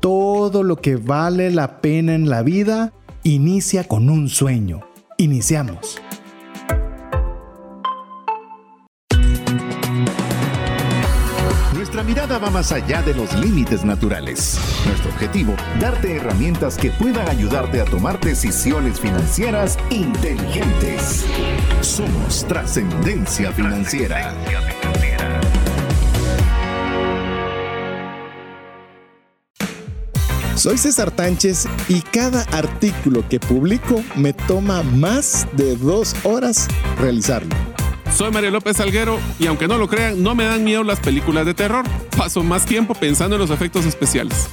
Todo lo que vale la pena en la vida inicia con un sueño. Iniciamos. Nuestra mirada va más allá de los límites naturales. Nuestro objetivo, darte herramientas que puedan ayudarte a tomar decisiones financieras inteligentes. Somos trascendencia financiera. Soy César Tánchez y cada artículo que publico me toma más de dos horas realizarlo. Soy Mario López Salguero y aunque no lo crean, no me dan miedo las películas de terror. Paso más tiempo pensando en los efectos especiales.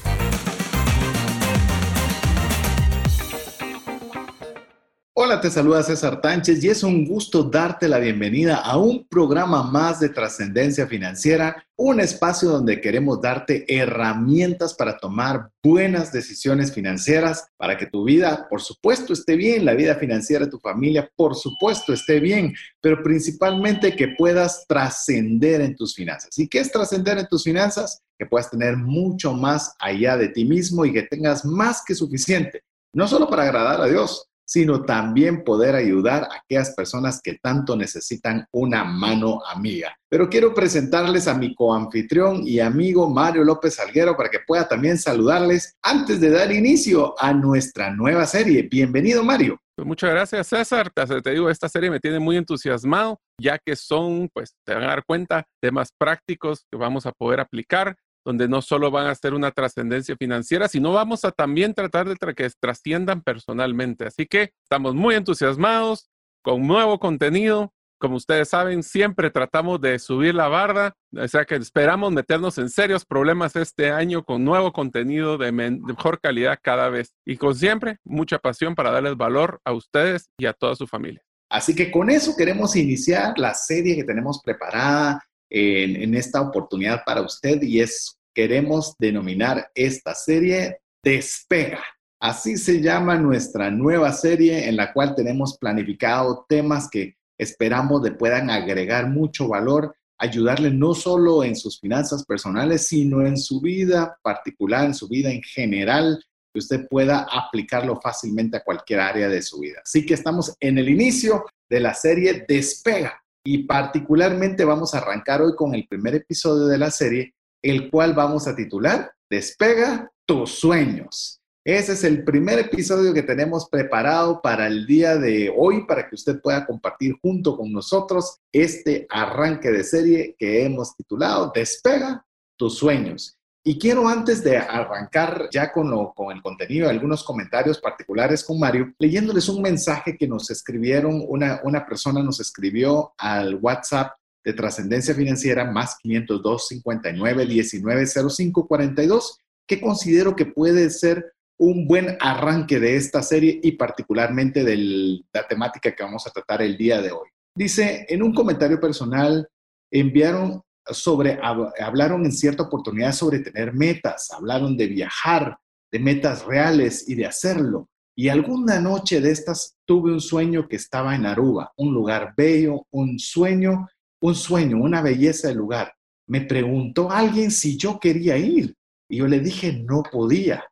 Hola, te saluda César Tánchez y es un gusto darte la bienvenida a un programa más de trascendencia financiera, un espacio donde queremos darte herramientas para tomar buenas decisiones financieras, para que tu vida, por supuesto, esté bien, la vida financiera de tu familia, por supuesto, esté bien, pero principalmente que puedas trascender en tus finanzas. ¿Y qué es trascender en tus finanzas? Que puedas tener mucho más allá de ti mismo y que tengas más que suficiente, no solo para agradar a Dios, sino también poder ayudar a aquellas personas que tanto necesitan una mano amiga. Pero quiero presentarles a mi coanfitrión y amigo Mario López Salguero para que pueda también saludarles antes de dar inicio a nuestra nueva serie. Bienvenido, Mario. Pues muchas gracias, César. Te digo, esta serie me tiene muy entusiasmado, ya que son, pues, te van a dar cuenta, temas prácticos que vamos a poder aplicar donde no solo van a ser una trascendencia financiera, sino vamos a también tratar de que trasciendan personalmente. Así que estamos muy entusiasmados con nuevo contenido. Como ustedes saben, siempre tratamos de subir la barda, o sea que esperamos meternos en serios problemas este año con nuevo contenido de, mejor calidad cada vez y con siempre mucha pasión para darles valor a ustedes y a toda su familia. Así que con eso queremos iniciar la serie que tenemos preparada en, en, esta oportunidad para usted y es queremos denominar esta serie Despega. Así se llama nuestra nueva serie en la cual tenemos planificado temas que esperamos le puedan agregar mucho valor, ayudarle no solo en sus finanzas personales, sino en su vida particular, en su vida en general, que usted pueda aplicarlo fácilmente a cualquier área de su vida. Así que estamos en el inicio de la serie Despega y particularmente vamos a arrancar hoy con el primer episodio de la serie el cual vamos a titular Despega tus sueños. Ese es el primer episodio que tenemos preparado para el día de hoy para que usted pueda compartir junto con nosotros este arranque de serie que hemos titulado Despega tus sueños. Y quiero antes de arrancar ya con, lo, con el contenido, algunos comentarios particulares con Mario, leyéndoles un mensaje que nos escribieron, una, una persona nos escribió al WhatsApp de trascendencia financiera más 502 59 19 05 42, que considero que puede ser un buen arranque de esta serie y particularmente de la temática que vamos a tratar el día de hoy. Dice, en un comentario personal, enviaron sobre, hablaron en cierta oportunidad sobre tener metas, hablaron de viajar, de metas reales y de hacerlo. Y alguna noche de estas tuve un sueño que estaba en Aruba, un lugar bello, un sueño un sueño, una belleza del lugar. Me preguntó alguien si yo quería ir y yo le dije no podía.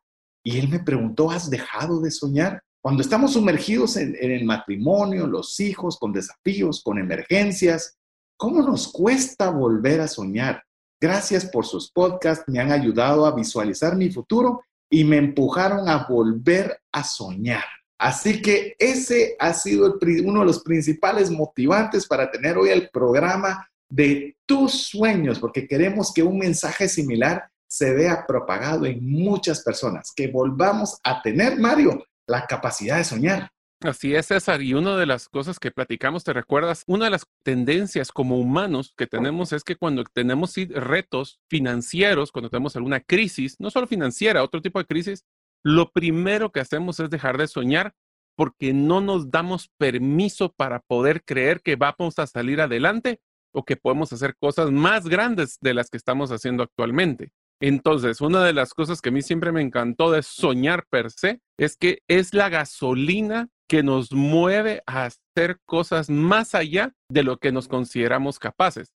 Y él me preguntó, ¿has dejado de soñar? Cuando estamos sumergidos en, el matrimonio, los hijos, con desafíos, con emergencias, ¿cómo nos cuesta volver a soñar? Gracias por sus podcasts, me han ayudado a visualizar mi futuro y me empujaron a volver a soñar. Así que ese ha sido uno de los principales motivantes para tener hoy el programa de tus sueños, porque queremos que un mensaje similar se vea propagado en muchas personas, que volvamos a tener, Mario, la capacidad de soñar. Así es, César. Y una de las cosas que platicamos, ¿te recuerdas? Una de las tendencias como humanos que tenemos es que cuando tenemos retos financieros, cuando tenemos alguna crisis, no solo financiera, otro tipo de crisis, lo primero que hacemos es dejar de soñar porque no nos damos permiso para poder creer que vamos a salir adelante o que podemos hacer cosas más grandes de las que estamos haciendo actualmente. Entonces, una de las cosas que a mí siempre me encantó de soñar per se es que es la gasolina que nos mueve a hacer cosas más allá de lo que nos consideramos capaces.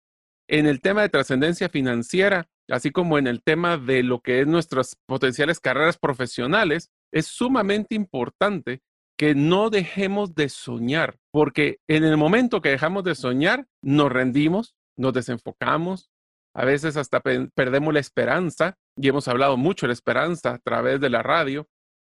En el tema de trascendencia financiera, así como en el tema de lo que es nuestras potenciales carreras profesionales, es sumamente importante que no dejemos de soñar, porque en el momento que dejamos de soñar, nos rendimos, nos desenfocamos, a veces hasta perdemos la esperanza, y hemos hablado mucho de la esperanza a través de la radio.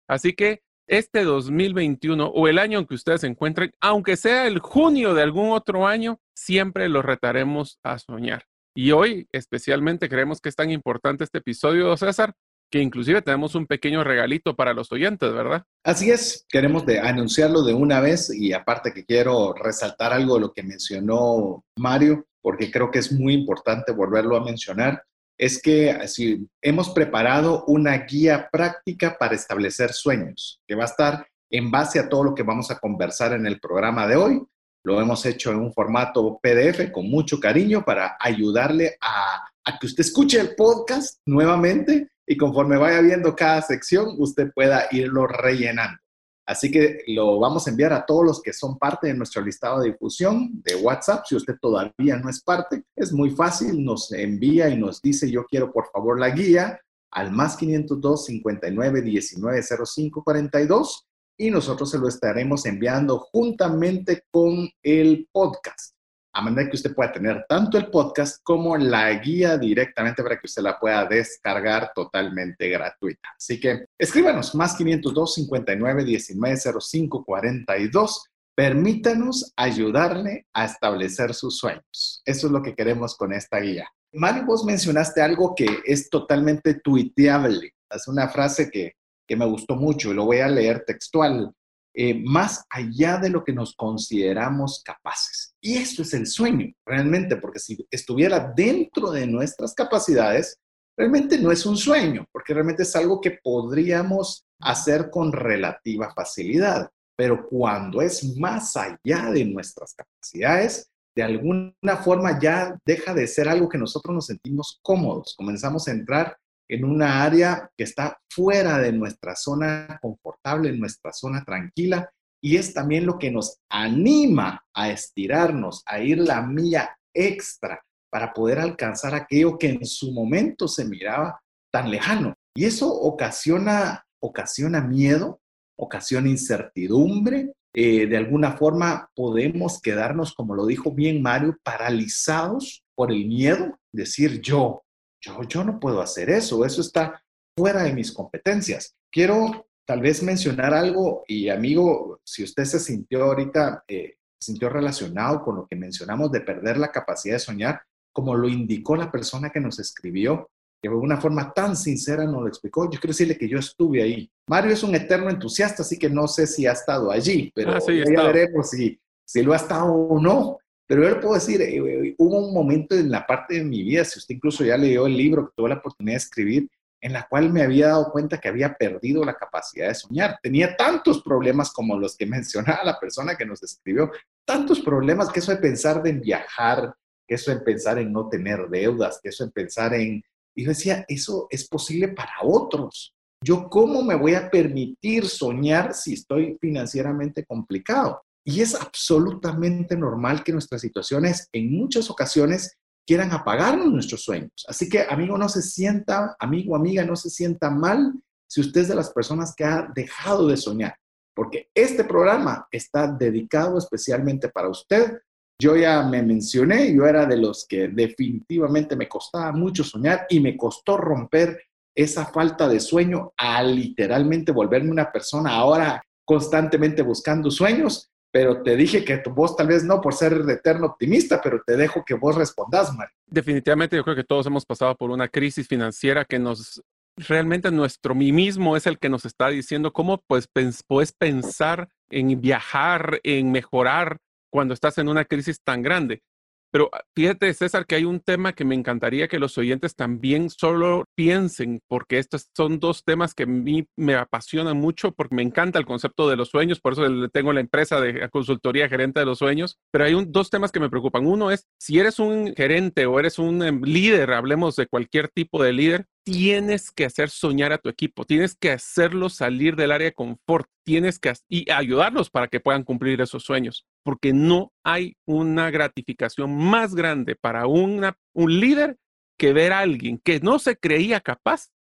Así que este 2021 o el año en que ustedes se encuentren, aunque sea el junio de algún otro año, siempre los retaremos a soñar. Y hoy especialmente creemos que es tan importante este episodio, César, que inclusive tenemos un pequeño regalito para los oyentes, ¿verdad? Así es, queremos de anunciarlo de una vez y aparte que quiero resaltar algo de lo que mencionó Mario, porque creo que es muy importante volverlo a mencionar, es que así, hemos preparado una guía práctica para establecer sueños, que va a estar en base a todo lo que vamos a conversar en el programa de hoy. Lo hemos hecho en un formato PDF con mucho cariño para ayudarle a, que usted escuche el podcast nuevamente y conforme vaya viendo cada sección, usted pueda irlo rellenando. Así que lo vamos a enviar a todos los que son parte de nuestro listado de difusión de WhatsApp. Si usted todavía no es parte, es muy fácil, nos envía y nos dice yo quiero por favor la guía al más 502 59 19 05 42 y nosotros se lo estaremos enviando juntamente con el podcast a manera que usted pueda tener tanto el podcast como la guía directamente para que usted la pueda descargar totalmente gratuita. Así que escríbanos más 502 59 19 05 42. Permítanos ayudarle a establecer sus sueños. Eso es lo que queremos con esta guía. Mario, vos mencionaste algo que es totalmente tuiteable. Es una frase que, que me gustó mucho y lo voy a leer textual. Eh, más allá de lo que nos consideramos capaces. Y esto es el sueño, realmente, porque si estuviera dentro de nuestras capacidades, realmente no es un sueño, porque realmente es algo que podríamos hacer con relativa facilidad. Pero cuando es más allá de nuestras capacidades, de alguna forma ya deja de ser algo que nosotros nos sentimos cómodos. Comenzamos a entrar en una área que está fuera de nuestra zona confortable, en nuestra zona tranquila, y es también lo que nos anima a estirarnos, a ir la milla extra para poder alcanzar aquello que en su momento se miraba tan lejano. Y eso ocasiona, ocasiona miedo, ocasiona incertidumbre. Eh, de alguna forma podemos quedarnos, como lo dijo bien Mario, paralizados por el miedo, decir yo, yo, no puedo hacer eso, eso está fuera de mis competencias. Quiero tal vez mencionar algo y amigo, si usted se sintió ahorita, eh, sintió relacionado con lo que mencionamos de perder la capacidad de soñar, como lo indicó la persona que nos escribió, que de una forma tan sincera nos lo explicó. Yo quiero decirle que yo estuve ahí. Mario es un eterno entusiasta, así que no sé si ha estado allí, pero ah, ya veremos si, si lo ha estado o no. Pero yo le puedo decir, eh, hubo un momento en la parte de mi vida, si usted incluso ya leyó el libro que tuve la oportunidad de escribir, en la cual me había dado cuenta que había perdido la capacidad de soñar. Tenía tantos problemas como los que mencionaba la persona que nos escribió, tantos problemas que eso de pensar en viajar, que eso de pensar en no tener deudas, que eso de pensar en... Y yo decía, eso es posible para otros. Yo cómo me voy a permitir soñar si estoy financieramente complicado. Y es absolutamente normal que nuestras situaciones en muchas ocasiones quieran apagarnos nuestros sueños. Así que, amigo, no se sienta, amigo, amiga, no se sienta mal si usted es de las personas que ha dejado de soñar, porque este programa está dedicado especialmente para usted. Yo ya me mencioné, yo era de los que definitivamente me costaba mucho soñar y me costó romper esa falta de sueño a literalmente volverme una persona ahora constantemente buscando sueños pero te dije que voz tal vez no por ser eterno optimista, pero te dejo que vos respondas, Mario. Definitivamente yo creo que todos hemos pasado por una crisis financiera que nos realmente nuestro mí mismo es el que nos está diciendo cómo pues puedes pensar en viajar, en mejorar cuando estás en una crisis tan grande. Pero ah, fíjate, César, que hay un tema que me encantaría que los oyentes también solo piensen, porque estos son dos temas que a mí me apasionan mucho, porque me encanta el concepto de los sueños, por eso tengo la empresa de consultoría gerente de los sueños, pero hay dos temas que me preocupan. Uno es, si eres un gerente o eres un em, líder, hablemos de cualquier tipo de líder, tienes que hacer soñar a tu equipo, tienes que hacerlos salir del área de confort, tienes que y ayudarlos para que puedan cumplir esos sueños, porque no hay una gratificación más grande para un líder que ver a alguien que no se creía capaz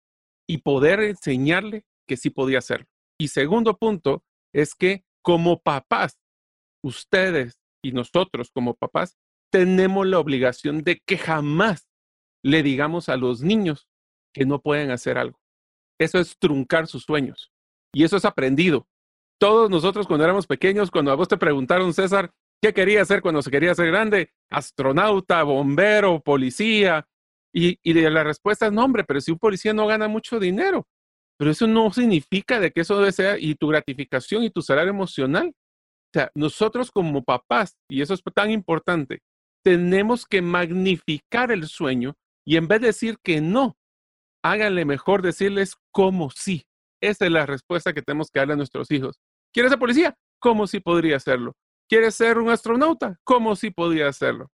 y poder enseñarle que sí podía hacerlo. Y segundo punto es que como papás, ustedes y nosotros como papás, tenemos la obligación de que jamás le digamos a los niños que no pueden hacer algo. Eso es truncar sus sueños. Y eso es aprendido. Todos nosotros cuando éramos pequeños, cuando a vos te preguntaron, César, ¿qué quería hacer cuando se quería ser grande? Astronauta, bombero, policía. Y, la respuesta es, no, hombre, pero si un policía no gana mucho dinero, pero eso no significa de que eso debe ser y tu gratificación y tu salario emocional. O sea, nosotros como papás, y eso es tan importante, tenemos que magnificar el sueño y en vez de decir que no, háganle mejor decirles cómo sí. Esa es la respuesta que tenemos que darle a nuestros hijos. ¿Quieres ser policía? ¿Cómo sí podría hacerlo? ¿Quieres ser un astronauta? ¿Cómo sí podría hacerlo?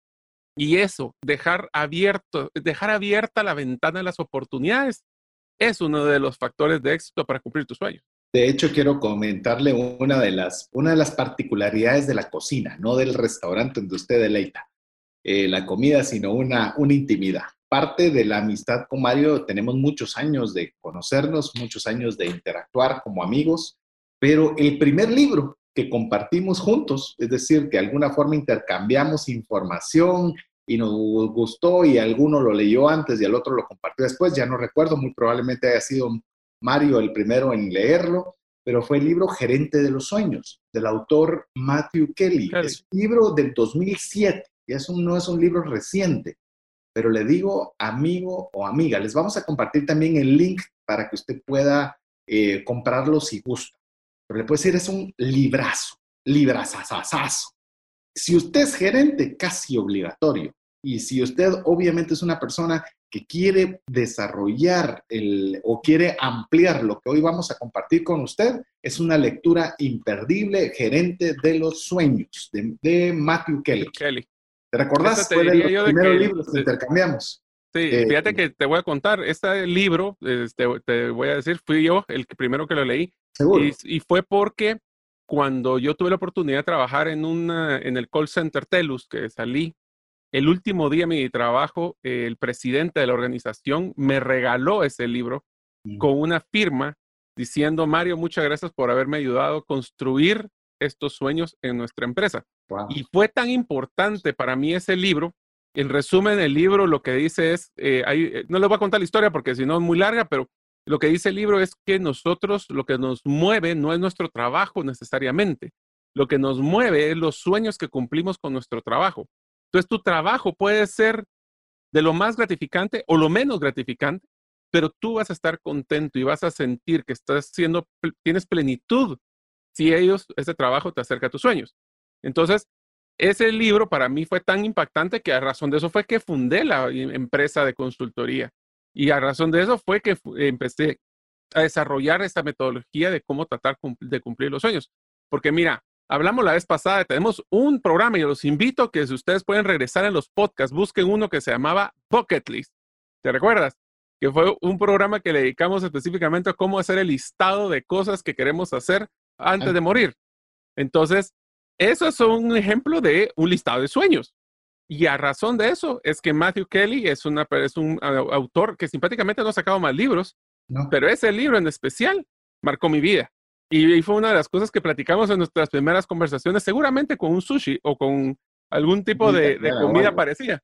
Y eso, dejar abierto, dejar abierta la ventana de las oportunidades es uno de los factores de éxito para cumplir tus sueños. De hecho, quiero comentarle una de las, una de las particularidades de la cocina, no del restaurante donde usted deleita eh, la comida, sino una, una intimidad. Parte de la amistad con Mario, tenemos muchos años de conocernos, muchos años de interactuar como amigos, pero el primer libro que compartimos juntos, es decir, que de alguna forma intercambiamos información, y nos gustó y alguno lo leyó antes y el otro lo compartió después, ya no recuerdo, muy probablemente haya sido Mario el primero en leerlo, pero fue el libro Gerente de los Sueños, del autor Matthew Kelly. Es un libro del 2007, y eso no es un libro reciente, pero le digo amigo o amiga, les vamos a compartir también el link para que usted pueda eh, comprarlo si gusta. Pero le puedo decir, es un librazo, librazazazazo. Si usted es gerente, casi obligatorio. Y si usted obviamente es una persona que quiere desarrollar el, o quiere ampliar lo que hoy vamos a compartir con usted, es una lectura imperdible, Gerente de los Sueños, de, Matthew Kelly. Kelly. ¿Te recordás? Fue de los primeros libros que intercambiamos. Sí, eh, fíjate que te voy a contar, este libro, este, te voy a decir, fui yo el primero que lo leí. Seguro. Y, y, fue porque cuando yo tuve la oportunidad de trabajar en, una, en el call center Telus, que salí el último día de mi trabajo, el presidente de la organización me regaló ese libro mm. con una firma diciendo, Mario, muchas gracias por haberme ayudado a construir estos sueños en nuestra empresa. Y fue tan importante para mí ese libro. En resumen, el libro lo que dice es, eh, eh, no les voy a contar la historia porque si no es muy larga, pero lo que dice el libro es que nosotros, lo que nos mueve no es nuestro trabajo necesariamente. Lo que nos mueve es los sueños que cumplimos con nuestro trabajo. Entonces, tu trabajo puede ser de lo más gratificante o lo menos gratificante, pero tú vas a estar contento y vas a sentir que estás siendo, tienes plenitud si ellos, ese trabajo te acerca a tus sueños. Entonces, ese libro para mí fue tan impactante que a razón de eso fue que fundé la empresa de consultoría. Y a razón de eso fue que empecé a desarrollar esta metodología de cómo tratar de cumplir los sueños. Porque mira, Hablamos la vez pasada, tenemos un programa y los invito que si ustedes pueden regresar en los podcasts, busquen uno que se llamaba Bucket List. ¿Te recuerdas? Que fue un programa que le dedicamos específicamente a cómo hacer el listado de cosas que queremos hacer antes de morir. Entonces, eso es un ejemplo de un listado de sueños. Y a razón de eso es que Matthew Kelly es, una, es un autor que simpáticamente no ha sacado más libros, pero ese libro en especial marcó mi vida. Y, fue una de las cosas que platicamos en nuestras primeras conversaciones, seguramente con un sushi o con algún tipo de, comida parecida.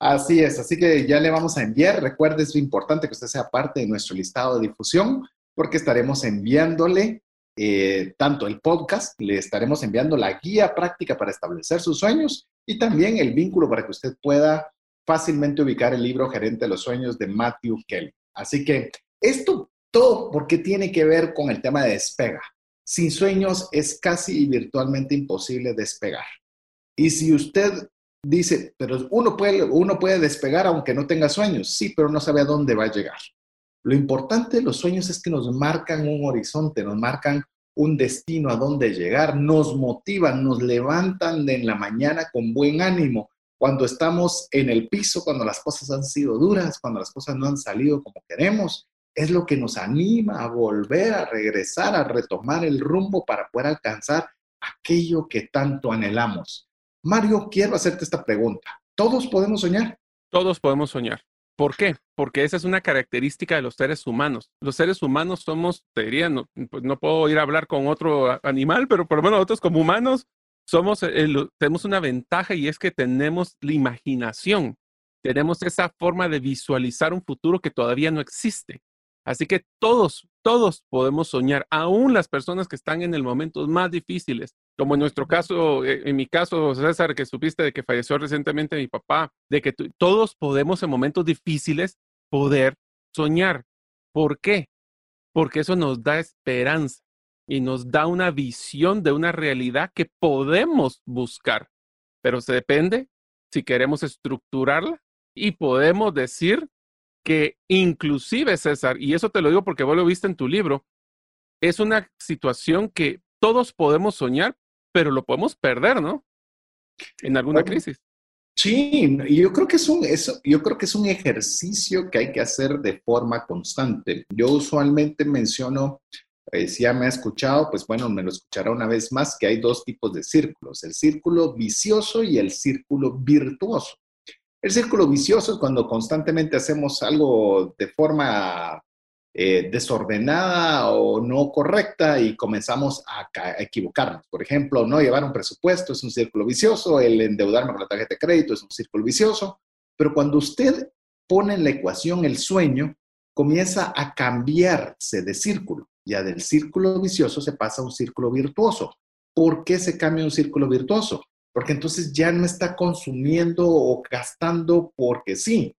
Así es, así que ya le vamos a enviar. Recuerde, es importante que usted sea parte de nuestro listado de difusión, porque estaremos enviándole eh, tanto el podcast, le estaremos enviando la guía práctica para establecer sus sueños y también el vínculo para que usted pueda fácilmente ubicar el libro Gerente de los Sueños de Matthew Kelly. Así que esto todo porque tiene que ver con el tema de despega. Sin sueños es casi virtualmente imposible despegar. Y si usted dice, pero uno puede, uno puede despegar aunque no tenga sueños, sí, pero no sabe a dónde va a llegar. Lo importante de los sueños es que nos marcan un horizonte, nos marcan un destino a dónde llegar, nos motivan, nos levantan en la mañana con buen ánimo. Cuando estamos en el piso, cuando las cosas han sido duras, cuando las cosas no han salido como queremos, es lo que nos anima a volver, a regresar, a retomar el rumbo para poder alcanzar aquello que tanto anhelamos. Mario, quiero hacerte esta pregunta. ¿Todos podemos soñar? Todos podemos soñar. ¿Por qué? Porque esa es una característica de los seres humanos. Los seres humanos somos, te diría, no, pues puedo ir a hablar con otro animal, pero por lo menos nosotros como humanos somos, tenemos una ventaja y es que tenemos la imaginación, tenemos esa forma de visualizar un futuro que todavía no existe. Así que todos, todos podemos soñar, aún las personas que están en el momento más difíciles, como en nuestro caso, eh, en mi caso, César, que supiste de que falleció recientemente mi papá, de que todos podemos en momentos difíciles poder soñar. ¿Por qué? Porque eso nos da esperanza y nos da una visión de una realidad que podemos buscar, pero se depende si queremos estructurarla y podemos decir que inclusive, César, y eso te lo digo porque vos lo viste en tu libro, es una situación que todos podemos soñar, pero lo podemos perder, ¿no? En alguna crisis. Sí, yo creo que es un, yo creo que es un ejercicio que hay que hacer de forma constante. Yo usualmente menciono, eh, si ya me ha escuchado, pues bueno, me lo escuchará una vez más, que hay dos tipos de círculos, el círculo vicioso y el círculo virtuoso. El círculo vicioso es cuando constantemente hacemos algo de forma eh, desordenada o no correcta y comenzamos a, equivocarnos. Por ejemplo, no llevar un presupuesto es un círculo vicioso, el endeudarme con la tarjeta de crédito es un círculo vicioso, pero cuando usted pone en la ecuación el sueño, comienza a cambiarse de círculo. Ya del círculo vicioso se pasa a un círculo virtuoso. ¿Por qué se cambia un círculo virtuoso? porque entonces ya no está consumiendo o gastando porque sí.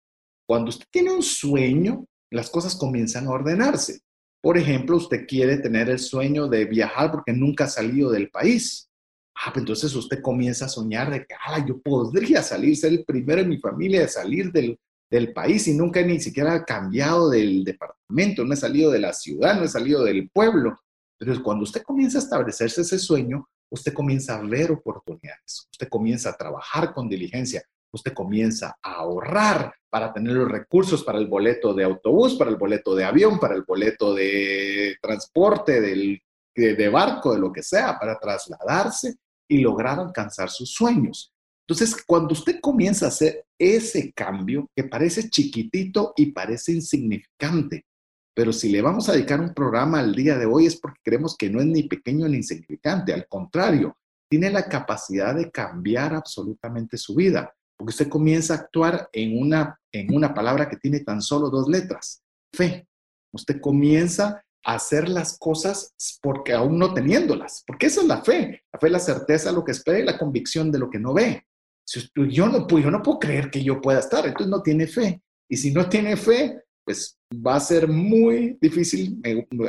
Cuando usted tiene un sueño, las cosas comienzan a ordenarse. Por ejemplo, usted quiere tener el sueño de viajar porque nunca ha salido del país. Ah, pues entonces usted comienza a soñar de que, ah, yo podría salir, ser el primero en mi familia de salir del, del país y nunca ni siquiera he cambiado del departamento, no he salido de la ciudad, no he salido del pueblo. Pero cuando usted comienza a establecerse ese sueño, usted comienza a ver oportunidades, usted comienza a trabajar con diligencia, usted comienza a ahorrar para tener los recursos para el boleto de autobús, para el boleto de avión, para el boleto de transporte, de, de barco, de lo que sea, para trasladarse y lograr alcanzar sus sueños. Entonces, cuando usted comienza a hacer ese cambio que parece chiquitito y parece insignificante, pero si le vamos a dedicar un programa al día de hoy es porque creemos que no es ni pequeño ni insignificante, al contrario, tiene la capacidad de cambiar absolutamente su vida, porque usted comienza a actuar en una, en una palabra que tiene tan solo dos letras, fe. Usted comienza a hacer las cosas porque aún no teniéndolas, porque esa es la fe. La fe es la certeza de lo que espera y la convicción de lo que no ve. Si yo, no, yo no puedo creer que yo pueda estar, entonces no tiene fe. Y si no tiene fe, pues va a ser muy difícil,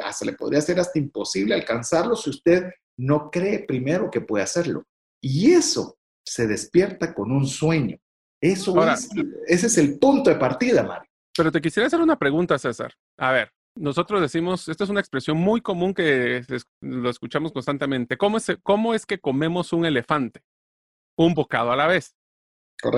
hasta le podría ser hasta imposible alcanzarlo si usted no cree primero que puede hacerlo. Y eso se despierta con un sueño. Eso es, ese es el punto de partida, Mario. Pero te quisiera hacer una pregunta, César. A ver, nosotros decimos, esta es una expresión muy común que lo escuchamos constantemente. ¿Cómo es, ¿Cómo es que comemos un elefante? Un bocado a la vez.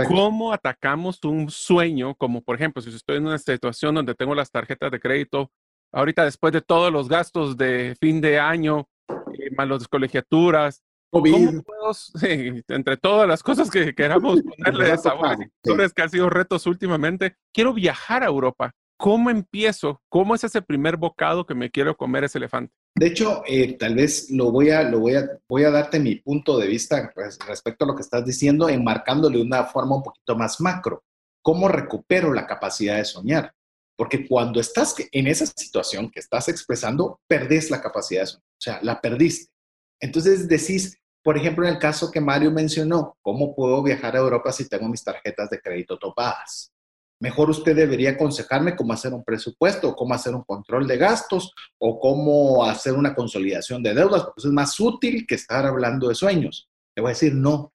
¿Cómo atacamos un sueño? Como por ejemplo, si estoy en una situación donde tengo las tarjetas de crédito, ahorita después de todos los gastos de fin de año, eh, más las colegiaturas, ¿cómo puedo, entre todas las cosas que queramos ponerle esa es que han sido retos últimamente, quiero viajar a Europa. ¿Cómo empiezo? ¿Cómo es ese primer bocado que me quiero comer ese elefante? De hecho, eh, tal vez lo voy a, lo voy a, voy a darte mi punto de vista respecto a lo que estás diciendo, enmarcándole de una forma un poquito más macro. ¿Cómo recupero la capacidad de soñar? Porque cuando estás en esa situación que estás expresando, perdés la capacidad de soñar, o sea, la perdiste. Entonces decís, por ejemplo, en el caso que Mario mencionó, ¿cómo puedo viajar a Europa si tengo mis tarjetas de crédito topadas? Mejor usted debería aconsejarme cómo hacer un presupuesto, cómo hacer un control de gastos o cómo hacer una consolidación de deudas, porque eso es más útil que estar hablando de sueños. Le voy a decir, no.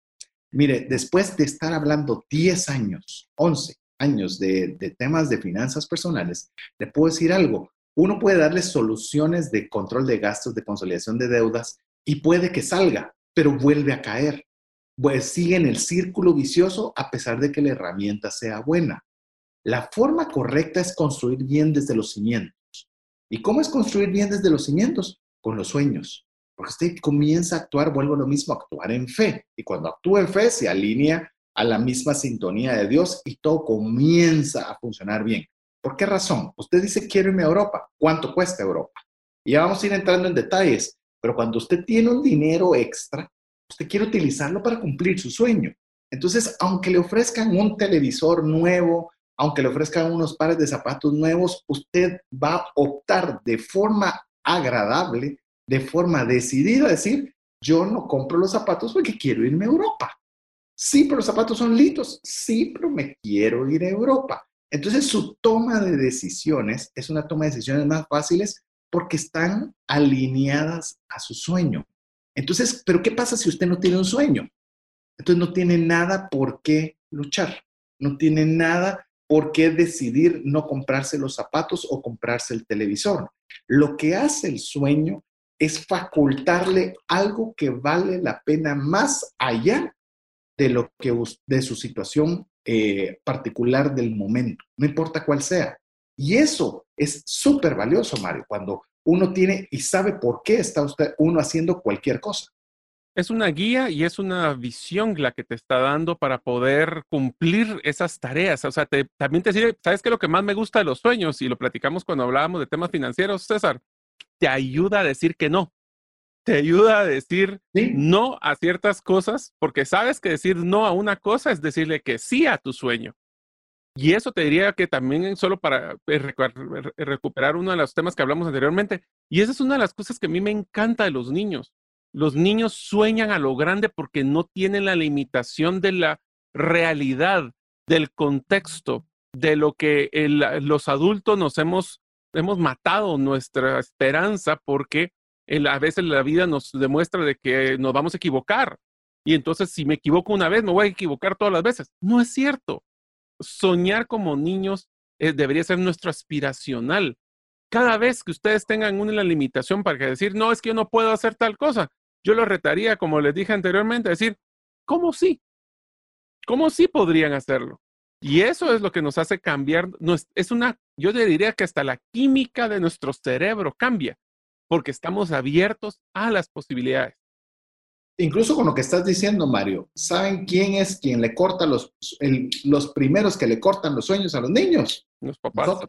Mire, después de estar hablando 10 años, 11 años de, de temas de finanzas personales, le puedo decir algo. Uno puede darle soluciones de control de gastos, de consolidación de deudas y puede que salga, pero vuelve a caer. Pues sigue en el círculo vicioso a pesar de que la herramienta sea buena. La forma correcta es construir bien desde los cimientos. ¿Y cómo es construir bien desde los cimientos? Con los sueños. Porque usted comienza a actuar, vuelvo a lo mismo, a actuar en fe. Y cuando actúa en fe, se alinea a la misma sintonía de Dios y todo comienza a funcionar bien. ¿Por qué razón? Usted dice, quiero irme a Europa. ¿Cuánto cuesta Europa? Y ya vamos a ir entrando en detalles, pero cuando usted tiene un dinero extra, usted quiere utilizarlo para cumplir su sueño. Entonces, aunque le ofrezcan un televisor nuevo, aunque le ofrezcan unos pares de zapatos nuevos, usted va a optar de forma agradable, de forma decidida, a decir, yo no compro los zapatos porque quiero irme a Europa. Sí, pero los zapatos son lindos. Sí, pero me quiero ir a Europa. Entonces su toma de decisiones es una toma de decisiones más fáciles porque están alineadas a su sueño. Entonces, pero ¿qué pasa si usted no tiene un sueño? Entonces no tiene nada por qué luchar, no tiene nada por qué decidir no comprarse los zapatos o comprarse el televisor. Lo que hace el sueño es facultarle algo que vale la pena más allá de lo que de su situación eh, particular del momento, no importa cuál sea. Y eso es súper valioso, Mario, cuando uno tiene y sabe por qué está usted uno haciendo cualquier cosa. Es una guía y es una visión la que te está dando para poder cumplir esas tareas. O sea, también te sirve, ¿sabes qué? Lo que más me gusta de los sueños, y lo platicamos cuando hablábamos de temas financieros, César, te ayuda a decir que no te ayuda a decir no a ciertas cosas, porque sabes que decir no a una cosa es decirle que sí a tu sueño. Y eso te diría que también solo para eh, recuperar uno de los temas que hablamos anteriormente, y esa es una de las cosas que a mí me encanta de los niños. Los niños sueñan a lo grande porque no tienen la limitación de la realidad, del contexto, de lo que los adultos nos hemos, hemos matado nuestra esperanza porque a veces la vida nos demuestra de que nos vamos a equivocar. Y entonces si me equivoco una vez, me voy a equivocar todas las veces. No es cierto. Soñar como niños eh, debería ser nuestro aspiracional. Cada vez que ustedes tengan una limitación para decir, no, es que yo no puedo hacer tal cosa, yo lo retaría, como les dije anteriormente, decir, ¿cómo sí? ¿Cómo sí podrían hacerlo? Y eso es lo que nos hace cambiar. Es una, yo diría que hasta la química de nuestro cerebro cambia porque estamos abiertos a las posibilidades. Incluso con lo que estás diciendo, Mario, ¿saben quién es quien le corta los, los primeros que le cortan los sueños a los niños? Los papás.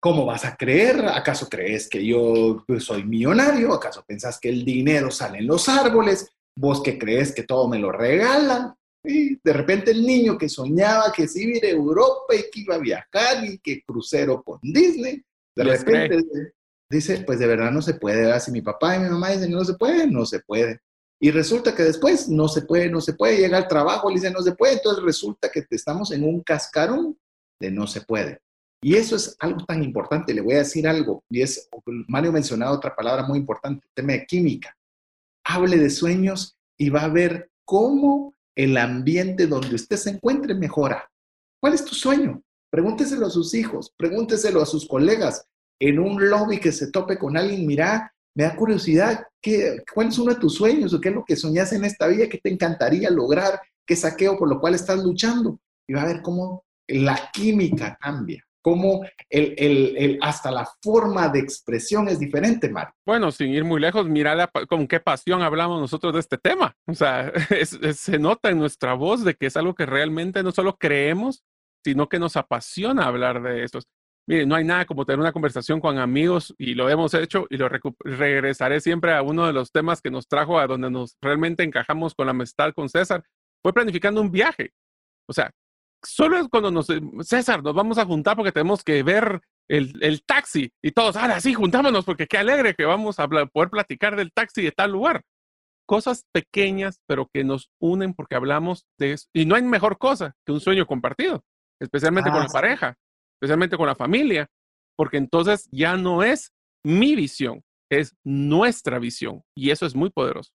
¿Cómo vas a creer? ¿Acaso crees que yo pues, soy millonario? ¿Acaso pensás que el dinero sale en los árboles? ¿Vos que crees que todo me lo regalan? Y de repente el niño que soñaba que se iba a Europa y que iba a viajar y que crucero con Disney, de repente dice, pues de verdad no se puede, si mi papá y mi mamá dicen no se puede, no se puede. Y resulta que después no se puede, no se puede, llega al trabajo, le dicen no se puede, entonces resulta que estamos en un cascarón de no se puede. Y eso es algo tan importante, le voy a decir algo, y es, Mario mencionado otra palabra muy importante, tema de química. Hable de sueños y va a ver cómo el ambiente donde usted se encuentre mejora. ¿Cuál es tu sueño? Pregúnteselo a sus hijos, pregúnteselo a sus colegas, en un lobby que se tope con alguien, mira, me da curiosidad, ¿qué, ¿cuál es uno de tus sueños o qué es lo que soñas en esta vida, qué te encantaría lograr, qué saqueo por lo cual estás luchando? Y va a ver cómo la química cambia, cómo el, el, el, hasta la forma de expresión es diferente, Mario. Bueno, sin ir muy lejos, mira con qué pasión hablamos nosotros de este tema. O sea, se nota en nuestra voz de que es algo que realmente no solo creemos, sino que nos apasiona hablar de esto. Mire, no hay nada como tener una conversación con amigos y lo hemos hecho y lo regresaré siempre a uno de los temas que nos trajo a donde nos realmente encajamos con la amistad con César. Fue planificando un viaje. O sea, solo es cuando nos, César, nos vamos a juntar porque tenemos que ver el, el taxi y todos, ahora sí, juntámonos porque qué alegre que vamos a poder platicar del taxi de tal lugar. Cosas pequeñas, pero que nos unen porque hablamos de eso. Y no hay mejor cosa que un sueño compartido, especialmente con la pareja especialmente con la familia, porque entonces ya no es mi visión, es nuestra visión y eso es muy poderoso.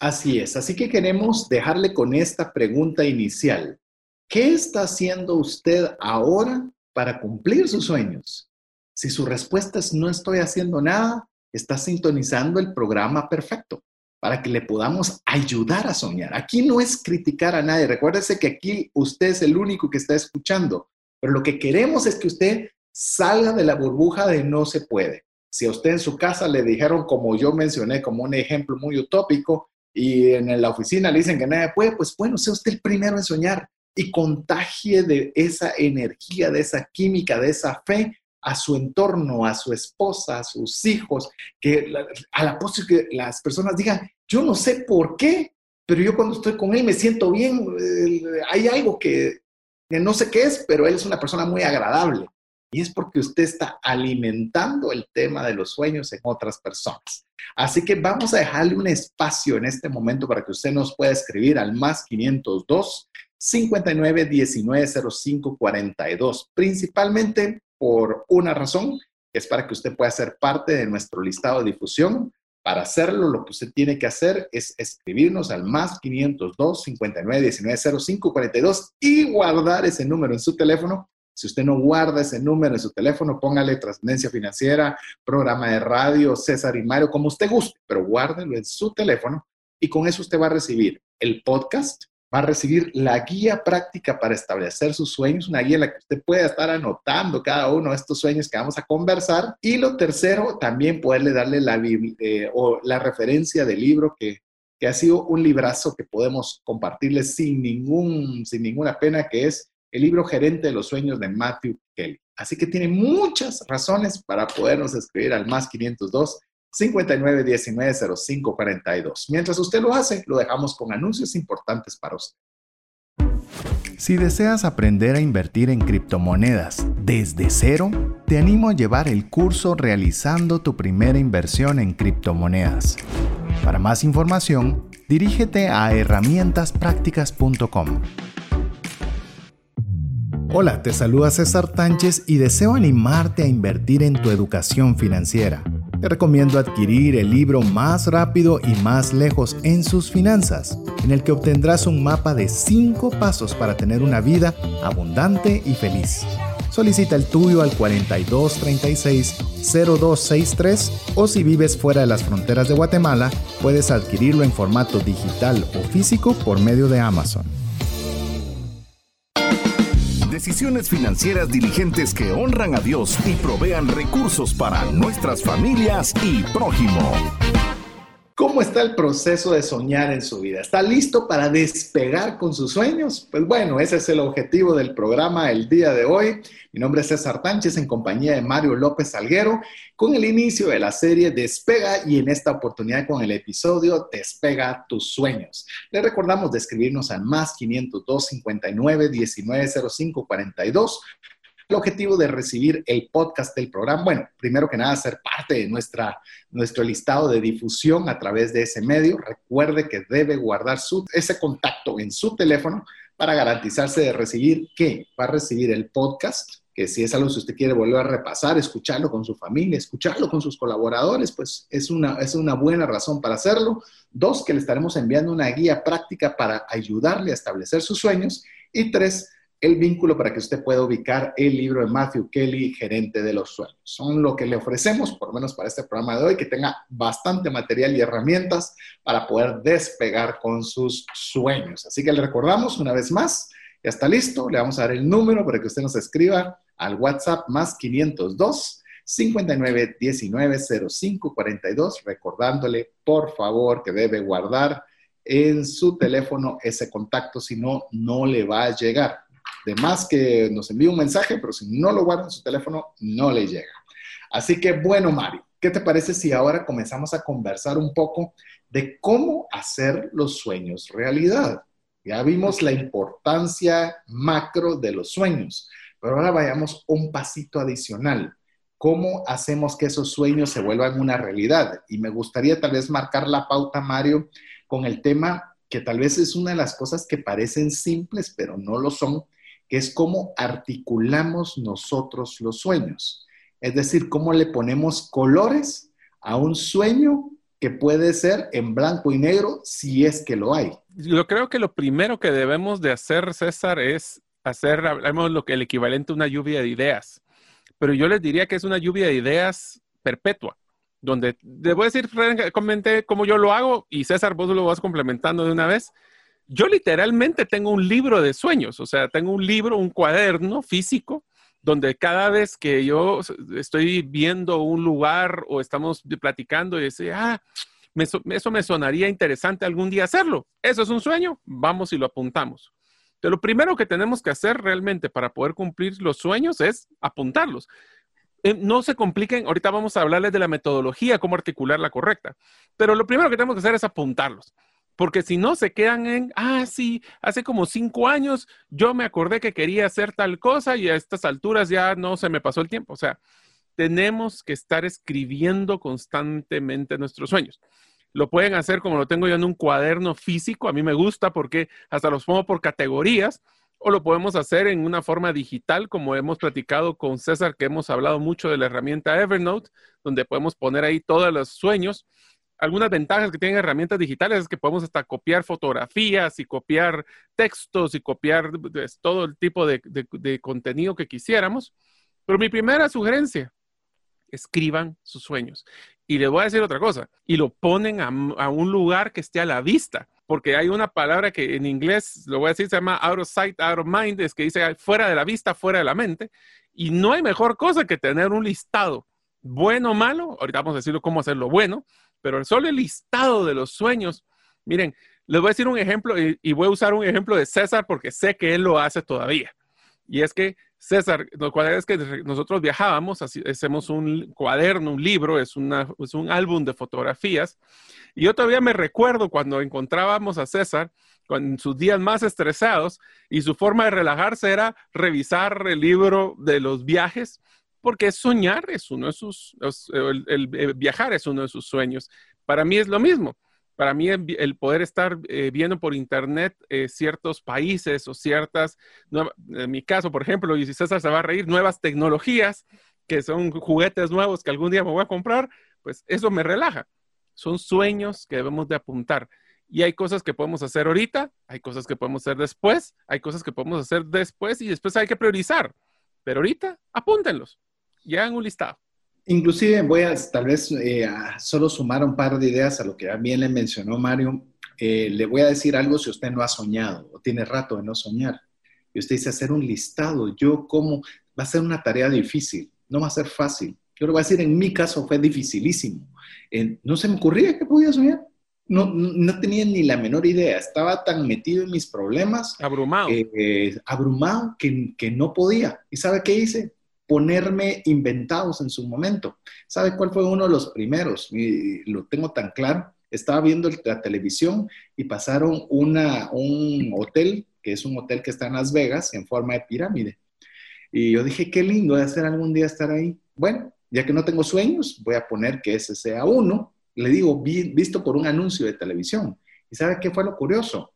Así es, así que queremos dejarle con esta pregunta inicial. ¿Qué está haciendo usted ahora para cumplir sus sueños? Si su respuesta es no estoy haciendo nada, está sintonizando el programa perfecto para que le podamos ayudar a soñar. Aquí no es criticar a nadie. Recuérdese que aquí usted es el único que está escuchando. Lo que queremos es que usted salga de la burbuja de no se puede. Si a usted en su casa le dijeron, como yo mencioné, como un ejemplo muy utópico, y en la oficina le dicen que nadie puede, pues bueno, sea usted el primero en soñar y contagie de esa energía, de esa química, de esa fe a su entorno, a su esposa, a sus hijos, que a la postre que las personas digan, yo no sé por qué, pero yo cuando estoy con él me siento bien, eh, hay algo que, no sé qué es, pero él es una persona muy agradable. Y es porque usted está alimentando el tema de los sueños en otras personas. Así que vamos a dejarle un espacio en este momento para que usted nos pueda escribir al más 502 59 19 05 42, principalmente por una razón, es para que usted pueda ser parte de nuestro listado de difusión. Para hacerlo, lo que usted tiene que hacer es escribirnos al más 502 59 19 05 42 y guardar ese número en su teléfono. Si usted no guarda ese número en su teléfono, póngale trascendencia financiera, programa de radio, César y Mario, como usted guste, pero guárdelo en su teléfono y con eso usted va a recibir el podcast, va a recibir la guía práctica para establecer sus sueños, una guía en la que usted pueda estar anotando cada uno de estos sueños que vamos a conversar. Y lo tercero, también poderle darle la, eh, o la referencia del libro que, que ha sido un librazo que podemos compartirle sin, ningún, sin ninguna pena, que es el libro Gerente de los Sueños de Matthew Kelly. Así que tiene muchas razones para podernos escribir al más 502 59 19 05 42. Mientras usted lo hace, lo dejamos con anuncios importantes para usted. Si deseas aprender a invertir en criptomonedas desde cero, te animo a llevar el curso realizando tu primera inversión en criptomonedas. Para más información, dirígete a herramientasprácticas.com. Hola, te saluda César Tánchez y deseo animarte a invertir en tu educación financiera. Te recomiendo adquirir el libro Más rápido y más lejos en sus finanzas, en el que obtendrás un mapa de 5 pasos para tener una vida abundante y feliz. Solicita el tuyo al 4236-0263 o si vives fuera de las fronteras de Guatemala, puedes adquirirlo en formato digital o físico por medio de Amazon. Decisiones financieras diligentes que honran a Dios y provean recursos para nuestras familias y prójimo. ¿Cómo está el proceso de soñar en su vida? ¿Está listo para despegar con sus sueños? Pues bueno, ese es el objetivo del programa el día de hoy. Mi nombre es César Tánchez en compañía de Mario López Salguero con el inicio de la serie Despega y en esta oportunidad con el episodio Despega tus sueños. Le recordamos de escribirnos al más 502 59 19 05 42 el objetivo de recibir el podcast del programa, bueno, primero que nada, ser parte de nuestra, nuestro listado de difusión a través de ese medio. Recuerde que debe guardar su, ese contacto en su teléfono para garantizarse de recibir qué? Va a recibir el podcast, que si es algo que usted quiere volver a repasar, escucharlo con su familia, escucharlo con sus colaboradores, pues es una, es una buena razón para hacerlo. Dos, que le estaremos enviando una guía práctica para ayudarle a establecer sus sueños. Y tres, el vínculo para que usted pueda ubicar el libro de Matthew Kelly, Gerente de los Sueños. Son lo que le ofrecemos, por lo menos para este programa de hoy, que tenga bastante material y herramientas para poder despegar con sus sueños. Así que le recordamos una vez más, ya está listo, le vamos a dar el número para que usted nos escriba al WhatsApp más 502 59 19 05 42, recordándole por favor que debe guardar en su teléfono ese contacto, si no, no le va a llegar de más que nos envíe un mensaje, pero si no lo guarda en su teléfono, no le llega. Así que bueno, Mari, ¿qué te parece si ahora comenzamos a conversar un poco de cómo hacer los sueños realidad? Ya vimos la importancia macro de los sueños, pero ahora vayamos un pasito adicional. ¿Cómo hacemos que esos sueños se vuelvan una realidad? Y me gustaría tal vez marcar la pauta, Mario, con el tema que tal vez es una de las cosas que parecen simples, pero no lo son, que es cómo articulamos nosotros los sueños. Es decir, cómo le ponemos colores a un sueño que puede ser en blanco y negro si es que lo hay. Yo creo que lo primero que debemos de hacer, César, es hacer, hablemos lo que el equivalente a una lluvia de ideas. Pero yo les diría que es una lluvia de ideas perpetua, donde debo decir, comenté cómo yo lo hago y César, vos lo vas complementando de una vez yo literalmente tengo un libro de sueños, o sea, tengo un libro, un cuaderno físico, donde cada vez que yo estoy viendo un lugar o estamos platicando y dice, ah, eso me sonaría interesante algún día hacerlo. Eso es un sueño, vamos y lo apuntamos. Pero lo primero que tenemos que hacer realmente para poder cumplir los sueños es apuntarlos. Eh, no se compliquen, ahorita vamos a hablarles de la metodología, cómo articular la correcta, pero lo primero que tenemos que hacer es apuntarlos. Porque si no, se quedan en, ah, sí, hace como cinco años yo me acordé que quería hacer tal cosa y a estas alturas ya no se me pasó el tiempo. O sea, tenemos que estar escribiendo constantemente nuestros sueños. Lo pueden hacer como lo tengo yo en un cuaderno físico. A mí me gusta porque hasta los pongo por categorías. O lo podemos hacer en una forma digital, como hemos platicado con César, que hemos hablado mucho de la herramienta Evernote, donde podemos poner ahí todos los sueños algunas ventajas que tienen herramientas digitales es que podemos hasta copiar fotografías y copiar textos y copiar pues, todo el tipo de, contenido que quisiéramos. Pero mi primera sugerencia, escriban sus sueños. Y les voy a decir otra cosa, y lo ponen a, a, un lugar que esté a la vista, porque hay una palabra que en inglés, lo voy a decir, se llama out of sight, out of mind, es que dice fuera de la vista, fuera de la mente, y no hay mejor cosa que tener un listado, bueno o malo, ahorita vamos a decirlo cómo hacerlo bueno, pero solo el listado de los sueños, miren, les voy a decir un ejemplo y, voy a usar un ejemplo de César porque sé que él lo hace todavía. Y es que César, cada es que nosotros viajábamos, hacemos un cuaderno, un libro, es, es un álbum de fotografías. Y yo todavía me recuerdo cuando encontrábamos a César con sus días más estresados y su forma de relajarse era revisar el libro de los viajes porque soñar es uno de sus, el, viajar es uno de sus sueños. Para mí es lo mismo. Para mí el, poder estar eh, viendo por internet eh, ciertos países o ciertas, en mi caso, por ejemplo, y si César se va a reír, nuevas tecnologías que son juguetes nuevos que algún día me voy a comprar, pues eso me relaja. Son sueños que debemos de apuntar. Y hay cosas que podemos hacer ahorita, hay cosas que podemos hacer después, hay cosas que podemos hacer después y después hay que priorizar. Pero ahorita, apúntenlos ya en un listado. Inclusive voy a tal vez eh, solo sumar un par de ideas a lo que bien le mencionó Mario. Eh, le voy a decir algo si usted no ha soñado o tiene rato de no soñar. Y usted dice hacer un listado. Yo como va a ser una tarea difícil, no va a ser fácil. Yo le voy a decir, en mi caso fue dificilísimo. no se me ocurría que podía soñar. No, no, tenía ni la menor idea. Estaba tan metido en mis problemas. Abrumado. Eh, abrumado que, que no podía. ¿Y sabe qué hice? Ponerme inventados en su momento. ¿Sabe cuál fue uno de los primeros? Y lo tengo tan claro. Estaba viendo la televisión y pasaron una, un hotel, que es un hotel que está en Las Vegas, en forma de pirámide. Y yo dije, qué lindo de hacer algún día estar ahí. Bueno, ya que no tengo sueños, voy a poner que ese sea uno. Le digo, visto por un anuncio de televisión. ¿Y sabe qué fue lo curioso?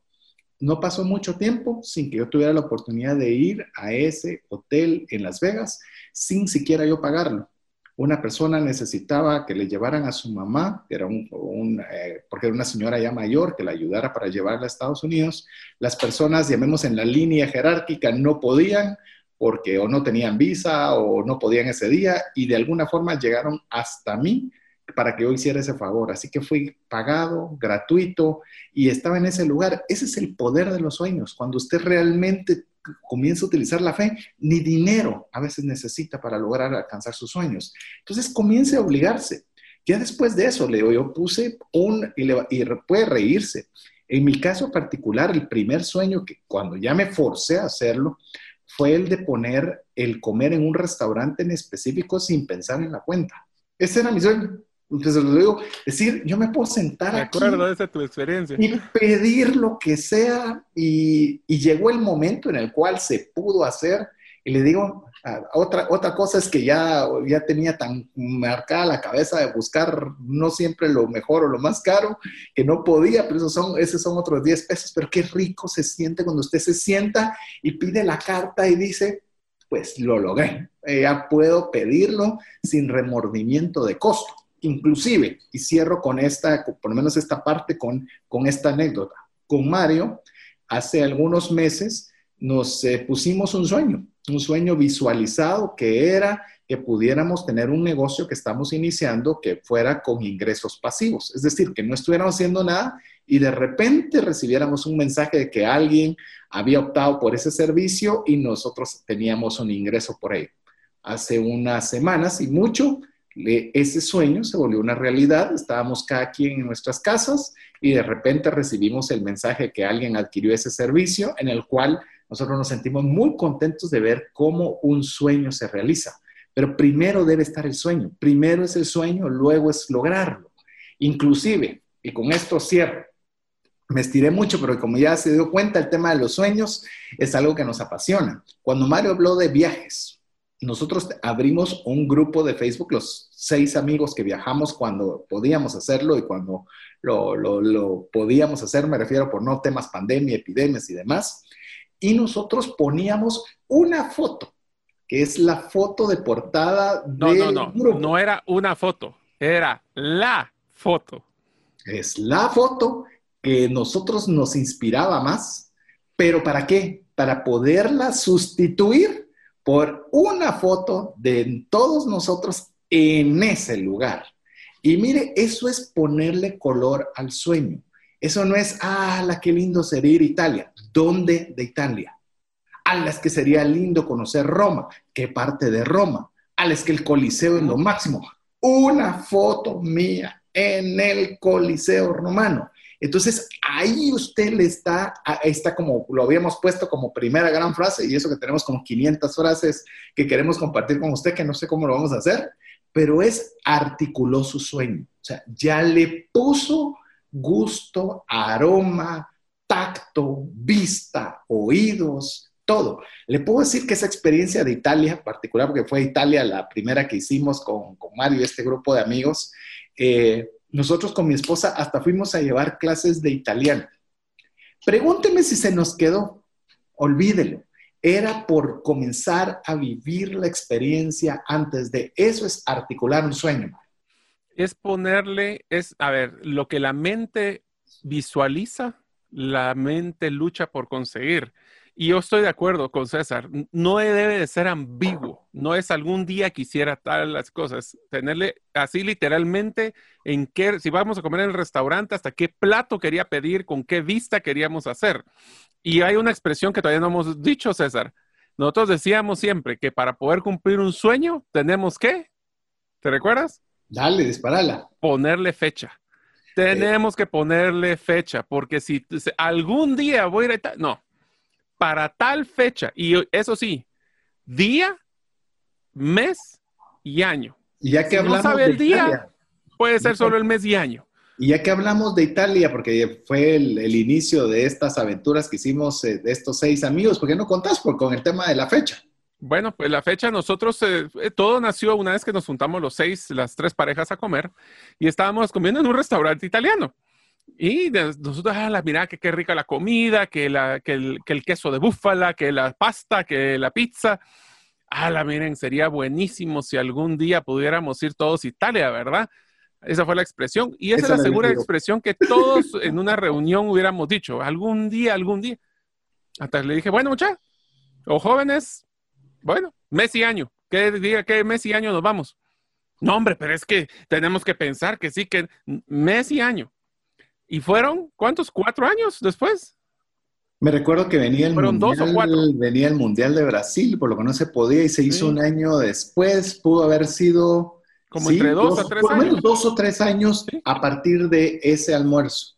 No pasó mucho tiempo sin que yo tuviera la oportunidad de ir a ese hotel en Las Vegas sin siquiera yo pagarlo. Una persona necesitaba que le llevaran a su mamá, era un, eh, porque era una señora ya mayor, que la ayudara para llevarla a Estados Unidos. Las personas, llamemos en la línea jerárquica, no podían porque o no tenían visa o no podían ese día y de alguna forma llegaron hasta mí para que yo hiciera ese favor. Así que fui pagado, gratuito y estaba en ese lugar. Ese es el poder de los sueños. Cuando usted realmente comienza a utilizar la fe, ni dinero a veces necesita para lograr alcanzar sus sueños. Entonces comience a obligarse. Ya después de eso, Leo, yo puse un, y, puede reírse. En mi caso particular, el primer sueño que cuando ya me forcé a hacerlo, fue el de poner el comer en un restaurante en específico sin pensar en la cuenta. Ese era mi sueño. Entonces lo digo, decir, yo me puedo sentar aquí. de esa tu experiencia. Y pedir lo que sea. Y, y, llegó el momento en el cual se pudo hacer. Y le digo, otra, otra cosa es que ya, ya tenía tan marcada la cabeza de buscar no siempre lo mejor o lo más caro, que no podía, pero esos son, esos son otros 10 pesos. Pero qué rico se siente cuando usted se sienta y pide la carta y dice, pues lo logré. ya puedo pedirlo sin remordimiento de costo. Inclusive, y cierro con esta, por lo menos esta parte, con, con esta anécdota. Con Mario, hace algunos meses nos eh, pusimos un sueño, un sueño visualizado que era que pudiéramos tener un negocio que estamos iniciando que fuera con ingresos pasivos. Es decir, que no estuviéramos haciendo nada y de repente recibiéramos un mensaje de que alguien había optado por ese servicio y nosotros teníamos un ingreso por ahí. Hace unas semanas y mucho ese sueño se volvió una realidad, estábamos cada quien en nuestras casas y de repente recibimos el mensaje que alguien adquirió ese servicio en el cual nosotros nos sentimos muy contentos de ver cómo un sueño se realiza. Pero primero debe estar el sueño, primero es el sueño, luego es lograrlo. Inclusive, y con esto cierro, me estiré mucho, pero como ya se dio cuenta, el tema de los sueños es algo que nos apasiona. Cuando Mario habló de viajes, nosotros abrimos un grupo de Facebook, los seis amigos que viajamos cuando podíamos hacerlo y cuando lo, podíamos hacer, me refiero por no temas pandemia, epidemias y demás, y nosotros poníamos una foto, que es la foto de portada no, no, no, No era una foto, era la foto. Es la foto que nosotros nos inspiraba más, pero ¿para qué? Para poderla sustituir por una foto de todos nosotros en ese lugar. Y mire, eso es ponerle color al sueño. Eso no es, ah, la qué lindo sería ir a Italia. ¿Dónde de Italia? A las que sería lindo conocer Roma. ¿Qué parte de Roma? A las que el Coliseo es lo máximo. Una foto mía en el Coliseo romano. Entonces, ahí usted le está, está como, lo habíamos puesto como primera gran frase, y eso que tenemos como 500 frases que queremos compartir con usted, que no sé cómo lo vamos a hacer, pero es articuló su sueño. O sea, ya le puso gusto, aroma, tacto, vista, oídos, todo. Le puedo decir que esa experiencia de Italia, particular porque fue Italia la primera que hicimos con, con Mario y este grupo de amigos, eh, nosotros con mi esposa hasta fuimos a llevar clases de italiano. Pregúnteme si se nos quedó, olvídelo. Era por comenzar a vivir la experiencia antes de eso es articular un sueño. Es ponerle, es, a ver, lo que la mente visualiza, la mente lucha por conseguir. Y yo estoy de acuerdo con César, no debe de ser ambiguo, no es algún día quisiera tal las cosas, tenerle así literalmente en qué, si vamos a comer en el restaurante, hasta qué plato quería pedir, con qué vista queríamos hacer. Y hay una expresión que todavía no hemos dicho, César. Nosotros decíamos siempre que para poder cumplir un sueño tenemos que, ¿te recuerdas? Dale, disparala. Ponerle fecha. Tenemos que ponerle fecha, porque si algún día voy a ir a... No, para tal fecha, y eso sí, día, mes y año. Y ya que hablamos no sabe el día, puede ser solo el mes y año. Y ya que hablamos de Italia, porque fue el, inicio de estas aventuras que hicimos eh, de estos seis amigos, ¿por qué no contás con el tema de la fecha? Bueno, pues la fecha, nosotros, eh, eh, todo nació una vez que nos juntamos los seis, las tres parejas a comer y estábamos comiendo en un restaurante italiano. Y nosotros, ah, la, mira, que qué rica la comida, que, la, que, el, que el queso de búfala, que la pasta, que la pizza. Ah, la miren, sería buenísimo si algún día pudiéramos ir todos a Italia, ¿verdad? Esa fue la expresión. Y esa, es la segura expresión que todos en una reunión hubiéramos dicho, algún día, algún día. Hasta le dije, bueno, muchachos, o jóvenes, bueno, mes y año. ¿Qué día, qué mes y año nos vamos? No, hombre, pero es que tenemos que pensar que sí, que mes y año. ¿Y fueron cuántos? ¿Cuatro años después? Me recuerdo que venía el, mundial, venía el Mundial de Brasil, por lo que no se podía, y se hizo un año después. Pudo haber sido. Como entre dos, a tres años. dos o tres años a partir de ese almuerzo.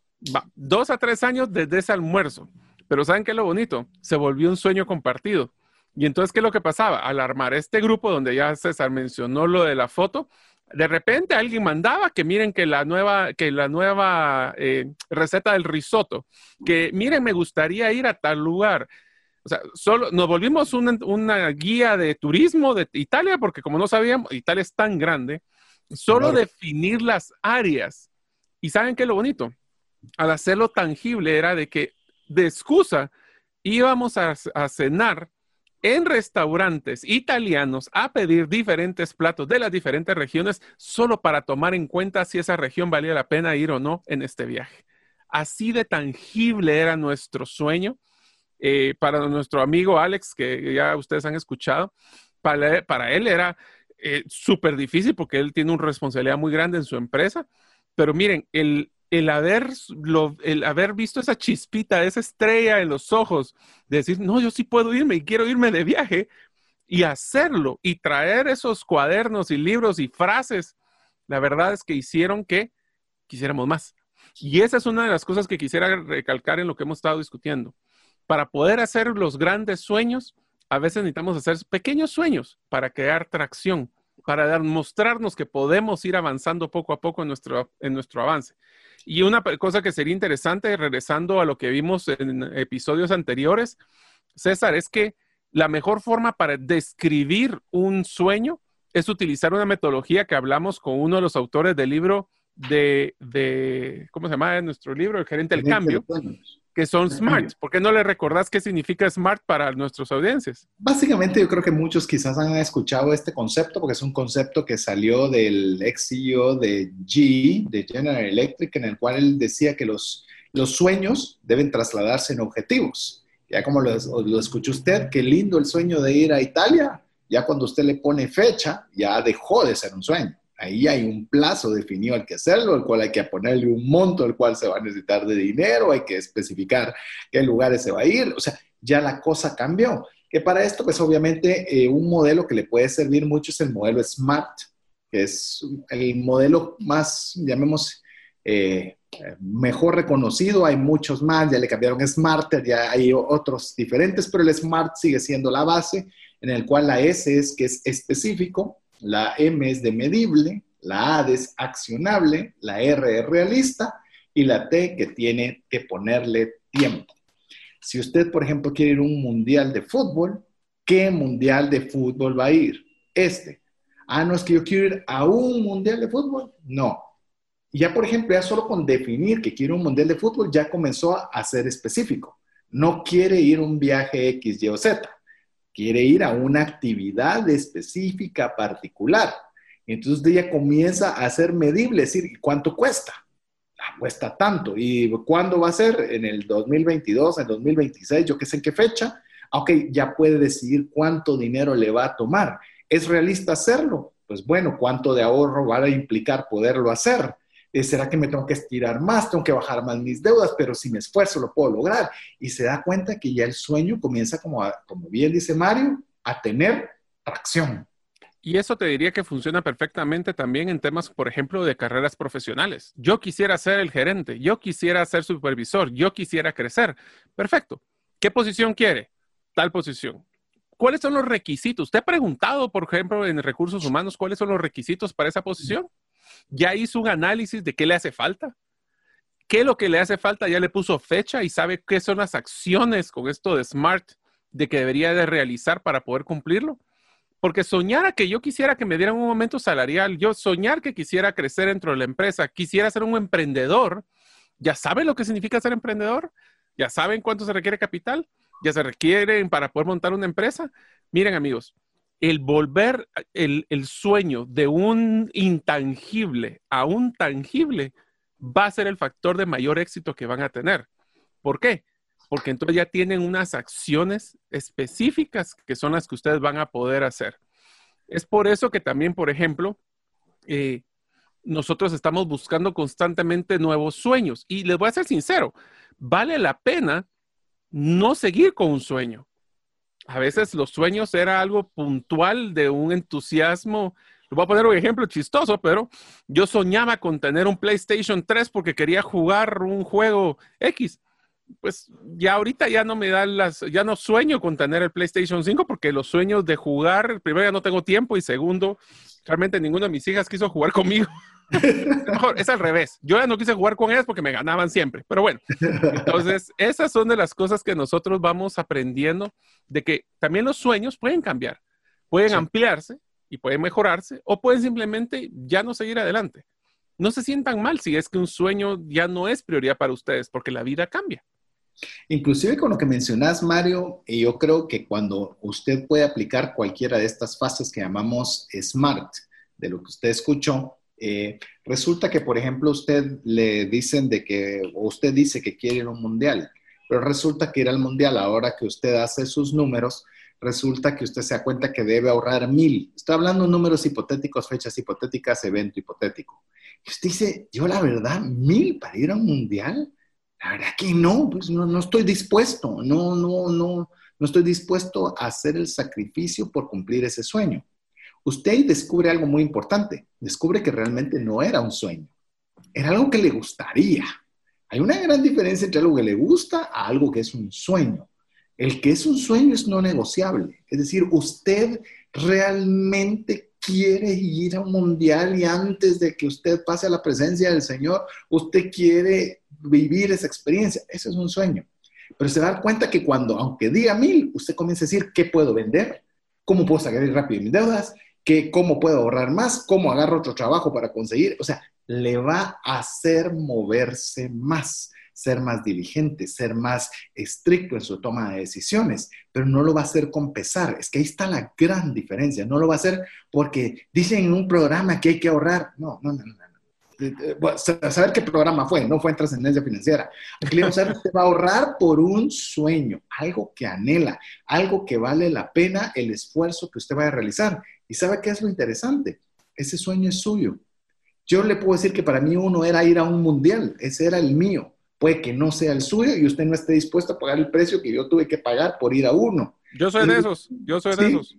dos a tres años desde ese almuerzo. Pero ¿saben qué es lo bonito? Se volvió un sueño compartido. Y entonces, ¿qué es lo que pasaba? Al armar este grupo donde ya César mencionó lo de la foto, de repente alguien mandaba que miren que la nueva, que la nueva eh, receta del risotto, que miren, me gustaría ir a tal lugar. O sea, solo nos volvimos una, guía de turismo de Italia, porque como no sabíamos, Italia es tan grande, solo definir las áreas. Y saben qué es lo bonito, al hacerlo tangible era de que de excusa íbamos a cenar en restaurantes italianos a pedir diferentes platos de las diferentes regiones solo para tomar en cuenta si esa región valía la pena ir o no en este viaje. Así de tangible era nuestro sueño. Eh, para nuestro amigo Alex, que ya ustedes han escuchado, para, él era eh, súper difícil porque él tiene una responsabilidad muy grande en su empresa. Pero miren, el, el haber, el haber visto esa chispita, esa estrella en los ojos, de decir, no, yo sí puedo irme y quiero irme de viaje. y hacerlo y traer esos cuadernos y libros y frases, la verdad es que hicieron que quisiéramos más. Y esa es una de las cosas que quisiera recalcar en lo que hemos estado discutiendo. Para poder hacer los grandes sueños, a veces necesitamos hacer pequeños sueños para crear tracción, para mostrarnos que podemos ir avanzando poco a poco en nuestro, en nuestro avance. Y una cosa que sería interesante, regresando a lo que vimos en episodios anteriores, César, es que la mejor forma para describir un sueño es utilizar una metodología que hablamos con uno de los autores del libro de, de ¿cómo se llama nuestro libro? El gerente del cambio, que son SMART. ¿Por qué no le recordás qué significa SMART para nuestras audiencias? Básicamente yo creo que muchos quizás han escuchado este concepto porque es un concepto que salió del ex CEO de GE, de General Electric, en el cual él decía que los, los sueños deben trasladarse en objetivos. Ya como lo, lo escuchó usted, qué lindo el sueño de ir a Italia. Ya cuando usted le pone fecha, ya dejó de ser un sueño. Ahí hay un plazo definido al que hacerlo, al cual hay que ponerle un monto al cual se va a necesitar de dinero, hay que especificar qué lugares se va a ir, o sea, ya la cosa cambió. Que para esto, pues obviamente eh, un modelo que le puede servir mucho es el modelo SMART, que es el modelo más, llamemos, eh, mejor reconocido, hay muchos más, ya le cambiaron SMART, ya hay otros diferentes, pero el SMART sigue siendo la base, en el cual la S es que es específico, la M es de medible, la A es accionable, la R es realista y la T que tiene que ponerle tiempo. Si usted, por ejemplo, quiere ir a un mundial de fútbol, ¿qué mundial de fútbol va a ir? Este. Ah, no es que yo quiero ir a un mundial de fútbol. No. Ya, por ejemplo, ya solo con definir que quiere un mundial de fútbol, ya comenzó a ser específico. No quiere ir un viaje X, Y o Z quiere ir a una actividad específica particular. Entonces ella comienza a ser medible, es decir, ¿cuánto cuesta? Ah, cuesta tanto. ¿Y cuándo va a ser? En el 2022, en el 2026, yo qué sé en qué fecha. Ah, ok, ya puede decidir cuánto dinero le va a tomar. ¿Es realista hacerlo? Pues bueno, ¿cuánto de ahorro va a implicar poderlo hacer? Eh, ¿será que me tengo que estirar más? Tengo que bajar más mis deudas, pero si me esfuerzo lo puedo lograr. Y se da cuenta que ya el sueño comienza, como, como bien dice Mario, a tener tracción. Y eso te diría que funciona perfectamente también en temas, por ejemplo, de carreras profesionales. Yo quisiera ser el gerente, yo quisiera ser supervisor, yo quisiera crecer. Perfecto. ¿Qué posición quiere? Tal posición. ¿Cuáles son los requisitos? ¿Usted ha preguntado, por ejemplo, en recursos humanos, cuáles son los requisitos para esa posición? Ya hizo un análisis de qué le hace falta. ¿Qué es lo que le hace falta? Ya le puso fecha y sabe qué son las acciones con esto de SMART de que debería de realizar para poder cumplirlo. Porque soñar a que yo quisiera que me dieran un aumento salarial, yo soñar que quisiera crecer dentro de la empresa, quisiera ser un emprendedor, ya saben lo que significa ser emprendedor, ya saben cuánto se requiere capital, ya se requieren para poder montar una empresa. Miren amigos, el volver el, sueño de un intangible a un tangible va a ser el factor de mayor éxito que van a tener. ¿Por qué? Porque entonces ya tienen unas acciones específicas que son las que ustedes van a poder hacer. Es por eso que también, por ejemplo, eh, nosotros estamos buscando constantemente nuevos sueños. Y les voy a ser sincero, vale la pena no seguir con un sueño a veces los sueños era algo puntual de un entusiasmo. Le voy a poner un ejemplo chistoso, pero yo soñaba con tener un PlayStation 3 porque quería jugar un juego X. Pues ya ahorita ya no me dan las, ya no sueño con tener el PlayStation 5 porque los sueños de jugar, primero ya no tengo tiempo y segundo, realmente ninguna de mis hijas quiso jugar conmigo. Mejor, es al revés. Yo ya no quise jugar con ellas porque me ganaban siempre. Pero bueno, entonces esas son de las cosas que nosotros vamos aprendiendo de que también los sueños pueden cambiar, pueden ampliarse y pueden mejorarse o pueden simplemente ya no seguir adelante. No se sientan mal si es que un sueño ya no es prioridad para ustedes porque la vida cambia. Inclusive con lo que mencionas, Mario, yo creo que cuando usted puede aplicar cualquiera de estas fases que llamamos SMART, de lo que usted escuchó, eh, resulta que, por ejemplo, usted le dicen de que, o usted dice que quiere ir a un mundial, pero resulta que ir al mundial, ahora que usted hace sus números, resulta que usted se da cuenta que debe ahorrar mil. Estoy hablando de números hipotéticos, fechas hipotéticas, evento hipotético. Usted dice, yo la verdad, mil para ir a un mundial. La verdad que no, pues no, no estoy dispuesto, no, no, no, no estoy dispuesto a hacer el sacrificio por cumplir ese sueño. Usted descubre algo muy importante, descubre que realmente no era un sueño, era algo que le gustaría. Hay una gran diferencia entre algo que le gusta a algo que es un sueño. El que es un sueño es no negociable, es decir, usted realmente quiere ir a un mundial y antes de que usted pase a la presencia del Señor, usted quiere vivir esa experiencia. Ese es un sueño. Pero se da cuenta que cuando, aunque diga mil, usted comienza a decir, ¿qué puedo vender? ¿Cómo puedo sacar rápido mis deudas? ¿Qué, ¿Cómo puedo ahorrar más? ¿Cómo agarro otro trabajo para conseguir? O sea, le va a hacer moverse más ser más diligente, ser más estricto en su toma de decisiones, pero no lo va a hacer con pesar. Es que ahí está la gran diferencia. No lo va a hacer porque dicen en un programa que hay que ahorrar. No, no, no, no. Saber qué programa fue, no fue en trascendencia financiera. Aquí le usted va a ahorrar por un sueño, algo que anhela, algo que vale la pena el esfuerzo que usted vaya a realizar. ¿Y sabe qué es lo interesante? Ese sueño es suyo. Yo le puedo decir que para mí uno era ir a un mundial, ese era el mío puede que no sea el suyo y usted no esté dispuesto a pagar el precio que yo tuve que pagar por ir a uno. Yo soy de esos, yo soy de esos.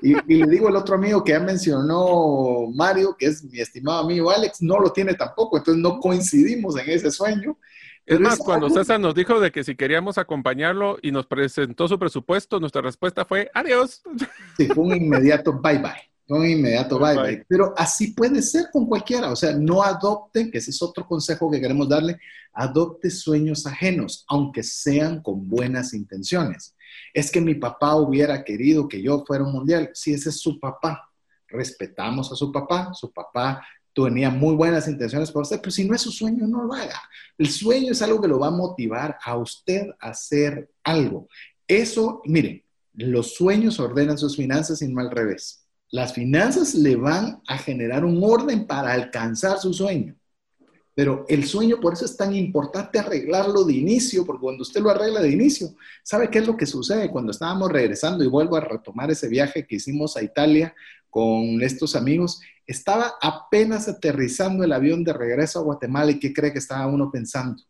Y, le digo al otro amigo que ya mencionó Mario, que es mi estimado amigo Alex, no lo tiene tampoco, entonces no coincidimos en ese sueño. Es más, cuando César nos dijo de que si queríamos acompañarlo y nos presentó su presupuesto, nuestra respuesta fue adiós. Sí, fue un inmediato bye bye un inmediato bye, bye Pero así puede ser con cualquiera. O sea, no adopten, que ese es otro consejo que queremos darle, adopte sueños ajenos, aunque sean con buenas intenciones. Es que mi papá hubiera querido que yo fuera un mundial. Sí, ese es su papá. Respetamos a su papá. Su papá tenía muy buenas intenciones para usted, pero si no es su sueño, no lo haga. El sueño es algo que lo va a motivar a usted a hacer algo. Eso, miren, los sueños ordenan sus finanzas y no al revés. Las finanzas le van a generar un orden para alcanzar su sueño. Pero el sueño, por eso es tan importante arreglarlo de inicio, porque cuando usted lo arregla de inicio, ¿sabe qué es lo que sucede? Cuando estábamos regresando y vuelvo a retomar ese viaje que hicimos a Italia con estos amigos, estaba apenas aterrizando el avión de regreso a Guatemala y ¿qué cree que estaba uno pensando?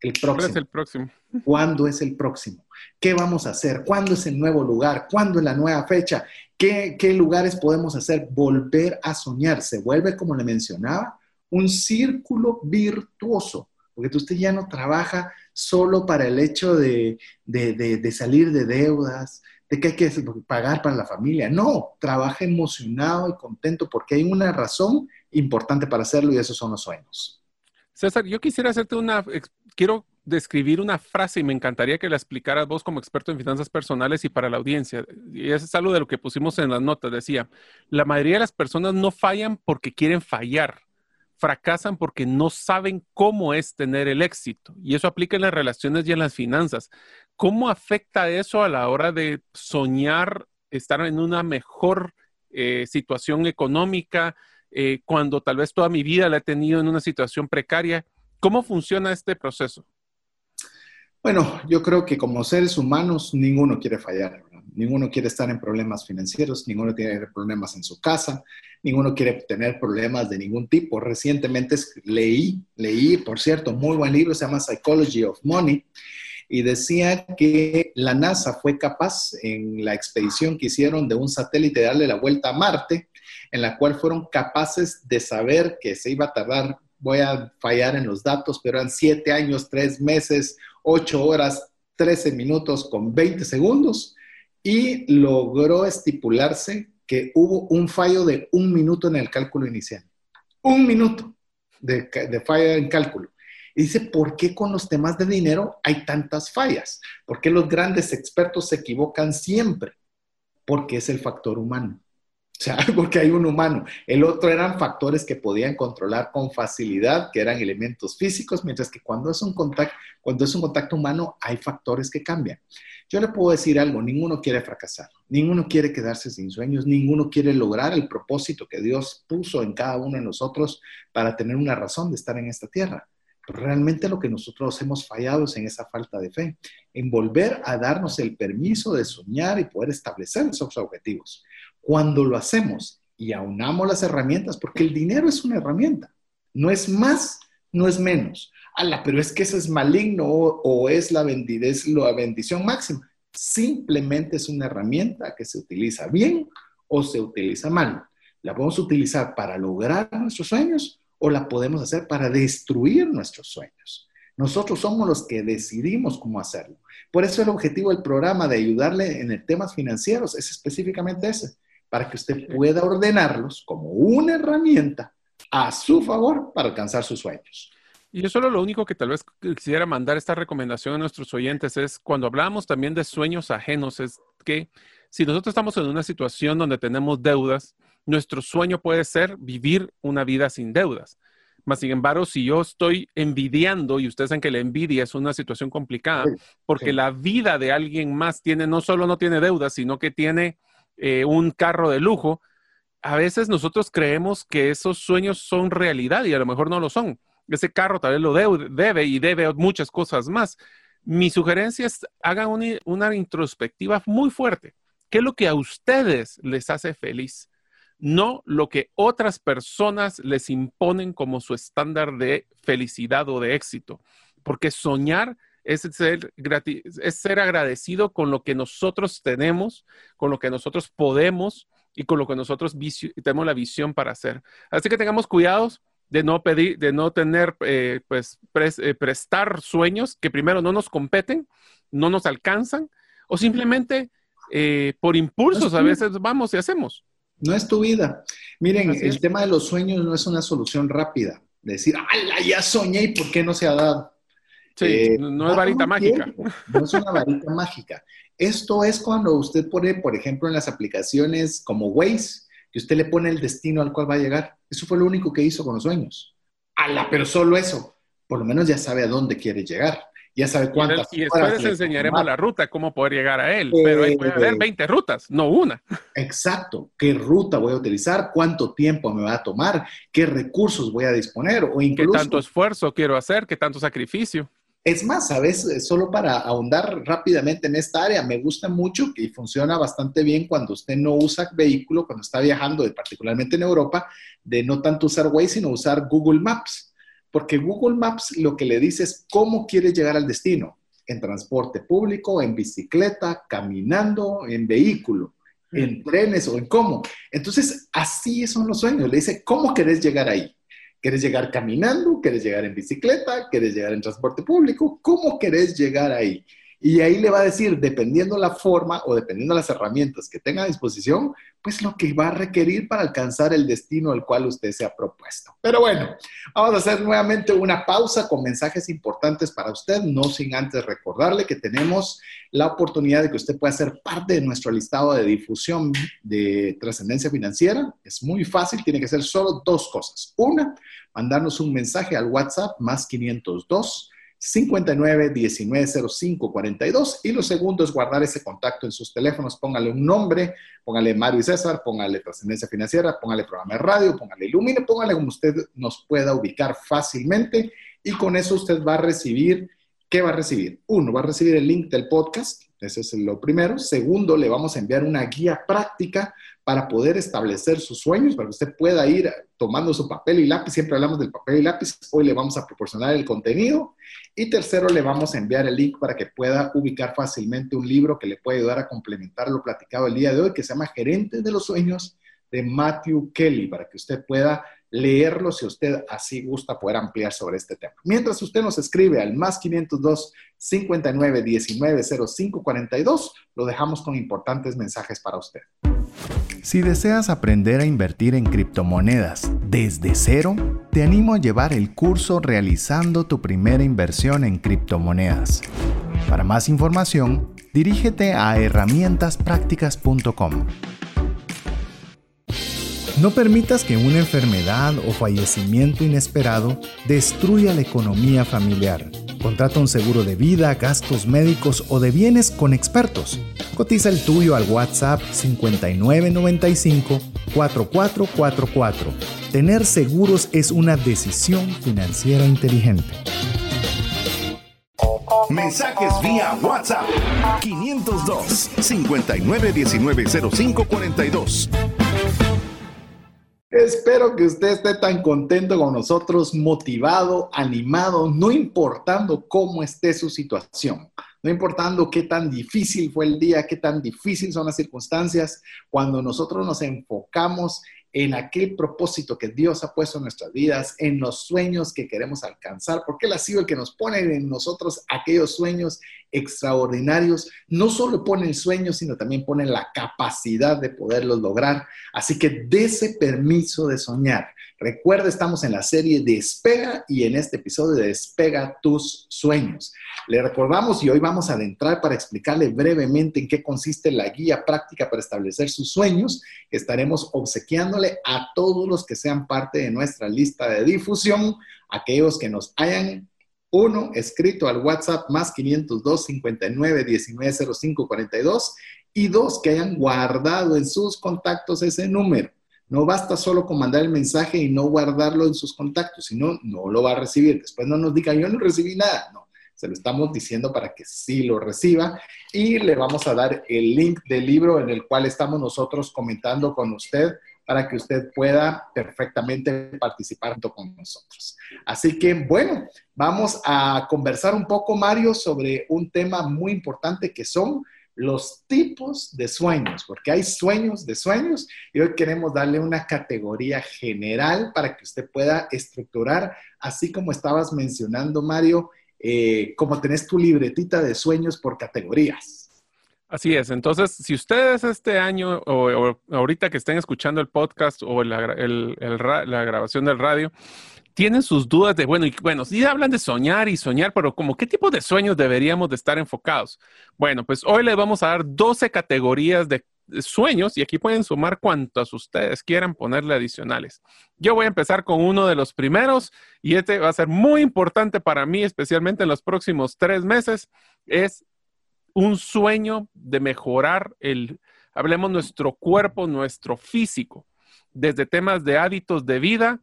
El próximo. ¿Cuándo es el próximo? ¿Cuándo es el próximo? ¿Qué vamos a hacer? ¿Cuándo es el nuevo lugar? ¿Cuándo es la nueva fecha? ¿Qué, ¿Qué, lugares podemos hacer? Volver a soñar. Se vuelve, como le mencionaba, un círculo virtuoso, porque usted ya no trabaja solo para el hecho de, de, de salir de deudas, de que hay que pagar para la familia. No, trabaja emocionado y contento porque hay una razón importante para hacerlo y esos son los sueños. César, yo quisiera hacerte una, quiero describir una frase y me encantaría que la explicaras vos como experto en finanzas personales y para la audiencia. Y es algo de lo que pusimos en las notas. Decía, la mayoría de las personas no fallan porque quieren fallar, fracasan porque no saben cómo es tener el éxito. Y eso aplica en las relaciones y en las finanzas. ¿Cómo afecta eso a la hora de soñar estar en una mejor eh, situación económica? Eh, cuando tal vez toda mi vida la he tenido en una situación precaria. ¿Cómo funciona este proceso? Bueno, yo creo que como seres humanos ninguno quiere fallar, ninguno quiere estar en problemas financieros, ninguno tiene problemas en su casa, ninguno quiere tener problemas de ningún tipo. Recientemente leí, leí, por cierto, muy buen libro, se llama Psychology of Money, y decía que la NASA fue capaz en la expedición que hicieron de un satélite de darle la vuelta a Marte, en la cual fueron capaces de saber que se iba a tardar, voy a fallar en los datos, pero eran siete años, tres meses, ocho horas, trece minutos con veinte segundos, y logró estipularse que hubo un fallo de un minuto en el cálculo inicial. Un minuto de, de falla en cálculo. Y dice, ¿por qué con los temas de dinero hay tantas fallas? ¿Por qué los grandes expertos se equivocan siempre? Porque es el factor humano. O sea, porque hay un humano. El otro eran factores que podían controlar con facilidad, que eran elementos físicos, mientras que cuando es un contacto, cuando es un contacto humano, hay factores que cambian. Yo le puedo decir algo, ninguno quiere fracasar, ninguno quiere quedarse sin sueños, ninguno quiere lograr el propósito que Dios puso en cada uno de nosotros para tener una razón de estar en esta tierra. Pero realmente lo que nosotros hemos fallado es en esa falta de fe, en volver a darnos el permiso de soñar y poder establecer esos objetivos. Cuando lo hacemos y aunamos las herramientas, porque el dinero es una herramienta, no es más, no es menos. Ala, pero es que eso es maligno o, es la, la bendición máxima. Simplemente es una herramienta que se utiliza bien o se utiliza mal. La podemos utilizar para lograr nuestros sueños o la podemos hacer para destruir nuestros sueños. Nosotros somos los que decidimos cómo hacerlo. Por eso el objetivo del programa de ayudarle en temas financieros es específicamente ese, para que usted pueda ordenarlos como una herramienta a su favor para alcanzar sus sueños. Y yo solo lo único que tal vez quisiera mandar esta recomendación a nuestros oyentes es cuando hablamos también de sueños ajenos, es que si nosotros estamos en una situación donde tenemos deudas, nuestro sueño puede ser vivir una vida sin deudas. Más sin embargo, si yo estoy envidiando, y ustedes saben que la envidia es una situación complicada, porque la vida de alguien más tiene, no solo no tiene deudas, sino que tiene eh, un carro de lujo, a veces nosotros creemos que esos sueños son realidad y a lo mejor no lo son. Ese carro tal vez lo debe y debe muchas cosas más. Mi sugerencia es hagan una, una introspectiva muy fuerte. ¿Qué es lo que a ustedes les hace feliz? no lo que otras personas les imponen como su estándar de felicidad o de éxito. Porque soñar es ser, es ser agradecido con lo que nosotros tenemos, con lo que nosotros podemos y con lo que nosotros tenemos la visión para hacer. Así que tengamos cuidados de no pedir, de no tener, eh, pues, eh, prestar sueños que primero no nos competen, no nos alcanzan, o simplemente eh, por impulsos a veces vamos y hacemos. No es tu vida. Miren, el tema de los sueños no es una solución rápida. Decir, ¡ala, ya soñé y por qué no se ha dado! Sí, eh, no es varita mágica. no es una varita mágica. Esto es cuando usted pone, por ejemplo, en las aplicaciones como Waze, que usted le pone el destino al cual va a llegar. Eso fue lo único que hizo con los sueños. ¡Ala, pero solo eso! Por lo menos ya sabe a dónde quiere llegar ya sabe cuántas. Y, después les enseñaremos la ruta, cómo poder llegar a él. Pero ahí puede haber 20 rutas, no una. Exacto. ¿Qué ruta voy a utilizar? ¿Cuánto tiempo me va a tomar? ¿Qué recursos voy a disponer? O incluso, ¿Qué tanto esfuerzo quiero hacer? ¿Qué tanto sacrificio? Es más, ¿sabes? Solo para ahondar rápidamente en esta área, me gusta mucho y funciona bastante bien cuando usted no usa vehículo, cuando está viajando, particularmente en Europa, de no tanto usar Waze, sino usar Google Maps porque Google Maps lo que le dice es cómo quieres llegar al destino, en transporte público, en bicicleta, caminando, en vehículo, en trenes o en cómo. Entonces, así son los sueños. Le dice, ¿cómo querés llegar ahí? ¿Quieres llegar caminando? ¿Quieres llegar en bicicleta? ¿Quieres llegar en transporte público? ¿Cómo querés llegar ahí? Y ahí le va a decir, dependiendo la forma o dependiendo las herramientas que tenga a disposición, pues lo que va a requerir para alcanzar el destino al cual usted se ha propuesto. Pero bueno, vamos a hacer nuevamente una pausa con mensajes importantes para usted, no sin antes recordarle que tenemos la oportunidad de que usted pueda ser parte de nuestro listado de difusión de trascendencia financiera. Es muy fácil, tiene que ser solo dos cosas. Una, mandarnos un mensaje al WhatsApp más 502 59 19 05 42 y lo segundo es guardar ese contacto en sus teléfonos, póngale un nombre, póngale Mario y César, póngale trascendencia financiera, póngale programa de radio, póngale Ilumine, póngale como usted nos pueda ubicar fácilmente. Y con eso usted va a recibir, ¿qué va a recibir? Uno, va a recibir el link del podcast, ese es lo primero. Segundo, le vamos a enviar una guía práctica para poder establecer sus sueños, para que usted pueda ir tomando su papel y lápiz. Siempre hablamos del papel y lápiz. Hoy le vamos a proporcionar el contenido. Y tercero, le vamos a enviar el link para que pueda ubicar fácilmente un libro que le puede ayudar a complementar lo platicado el día de hoy, que se llama Gerentes de los Sueños de Matthew Kelly, para que usted pueda leerlo si usted así gusta poder ampliar sobre este tema. Mientras usted nos escribe al más 502 59 19 05 42, lo dejamos con importantes mensajes para usted. Si deseas aprender a invertir en criptomonedas desde cero, te animo a llevar el curso realizando tu primera inversión en criptomonedas. Para más información, dirígete a herramientasprácticas.com. No permitas que una enfermedad o fallecimiento inesperado destruya la economía familiar. Contrata un seguro de vida, gastos médicos o de bienes con expertos. Cotiza el tuyo al WhatsApp 5995 4444. Tener seguros es una decisión financiera inteligente. Mensajes vía WhatsApp 502 59190542. Espero que usted esté tan contento con nosotros, motivado, animado, no importando cómo esté su situación. no importando qué tan difícil fue el día, qué tan difícil son las circunstancias, cuando nosotros nos enfocamos en aquel propósito que Dios ha puesto en nuestras vidas, en los sueños que queremos alcanzar, porque Él ha sido el que nos pone en nosotros aquellos sueños extraordinarios. No solo pone el sueño, sino también pone la capacidad de poderlos lograr. Así que dése permiso de soñar. Recuerda, estamos en la serie Despega y en este episodio de Despega tus sueños. Le recordamos y hoy vamos a adentrar para explicarle brevemente en qué consiste la guía práctica para establecer sus sueños. Estaremos obsequiándole a todos los que sean parte de nuestra lista de difusión, aquellos que nos hayan uno, escrito al WhatsApp más 502 59 19 05 42 y dos, que hayan guardado en sus contactos ese número. No basta solo con mandar el mensaje y no guardarlo en sus contactos, sino no lo va a recibir. Después no nos diga, yo no recibí nada. No, se lo estamos diciendo para que sí lo reciba y le vamos a dar el link del libro en el cual estamos nosotros comentando con usted para que usted pueda perfectamente participar junto con nosotros. Así que, bueno, vamos a conversar un poco, Mario, sobre un tema muy importante que son los tipos de sueños, porque hay sueños de sueños y hoy queremos darle una categoría general para que usted pueda estructurar, así como estabas mencionando, Mario, eh, como tenés tu libretita de sueños por categorías. Así es. Entonces, si ustedes este año o, ahorita que estén escuchando el podcast o la grabación del radio, tienen sus dudas de, bueno, y bueno, sí hablan de soñar y soñar, pero como qué tipo de sueños deberíamos de estar enfocados. Bueno, pues hoy les vamos a dar 12 categorías de sueños y aquí pueden sumar cuantos ustedes quieran ponerle adicionales. Yo voy a empezar con uno de los primeros y este va a ser muy importante para mí, especialmente en los próximos tres meses, es un sueño de mejorar el, hablemos nuestro cuerpo, nuestro físico, desde temas de hábitos de vida,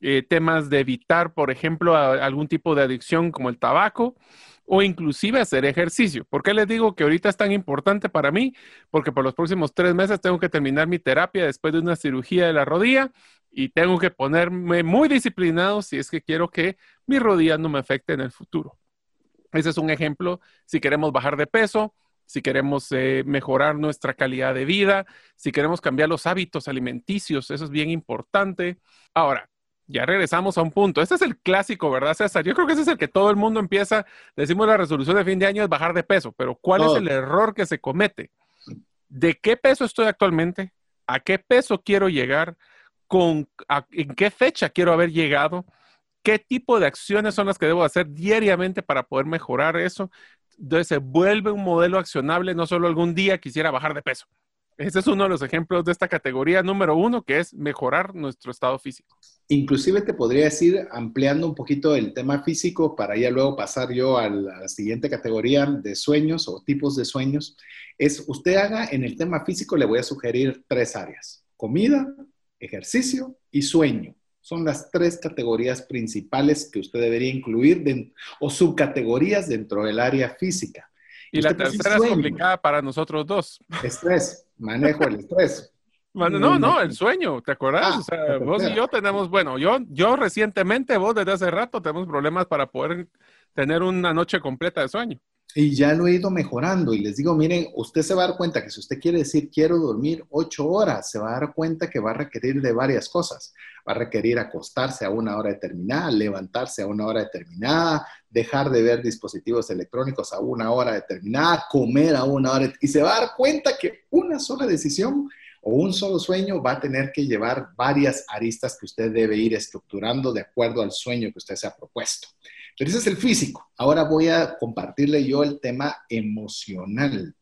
eh, temas de evitar, por ejemplo, algún tipo de adicción como el tabaco o inclusive hacer ejercicio. ¿Por qué les digo que ahorita es tan importante para mí? Porque por los próximos tres meses tengo que terminar mi terapia después de una cirugía de la rodilla y tengo que ponerme muy disciplinado si es que quiero que mi rodilla no me afecte en el futuro. Ese es un ejemplo si queremos bajar de peso, si queremos eh, mejorar nuestra calidad de vida, si queremos cambiar los hábitos alimenticios, eso es bien importante. Ahora, ya regresamos a un punto. Este es el clásico, ¿verdad, César? Yo creo que ese es el que todo el mundo empieza. Decimos la resolución de fin de año es bajar de peso, pero ¿cuál es el error que se comete? ¿De qué peso estoy actualmente? ¿A qué peso quiero llegar? ¿Con, ¿En qué fecha quiero haber llegado? ¿Qué tipo de acciones son las que debo hacer diariamente para poder mejorar eso? Entonces se vuelve un modelo accionable, no solo algún día quisiera bajar de peso. Ese es uno de los ejemplos de esta categoría número uno, que es mejorar nuestro estado físico. Inclusive te podría decir, ampliando un poquito el tema físico para ya luego pasar yo a la siguiente categoría de sueños o tipos de sueños, es usted haga en el tema físico, le voy a sugerir tres áreas, comida, ejercicio y sueño. Son las tres categorías principales que usted debería incluir o subcategorías dentro del área física. Y la tercera es complicada para nosotros dos. Estrés, manejo el estrés. no, no, el sueño, ¿te acuerdas? Ah, o sea, vos y yo tenemos, bueno, yo, yo recientemente, vos desde hace rato tenemos problemas para poder tener una noche completa de sueño. Y ya lo he ido mejorando y les digo, miren, usted se va a dar cuenta que si usted quiere decir quiero dormir ocho horas, se va a dar cuenta que va a requerir de varias cosas. Va a requerir acostarse a una hora determinada, levantarse a una hora determinada, dejar de ver dispositivos electrónicos a una hora determinada, comer a una hora y se va a dar cuenta que una sola decisión o un solo sueño va a tener que llevar varias aristas que usted debe ir estructurando de acuerdo al sueño que usted se ha propuesto. Pero ese es el físico. Ahora voy a compartirle yo el tema emocional,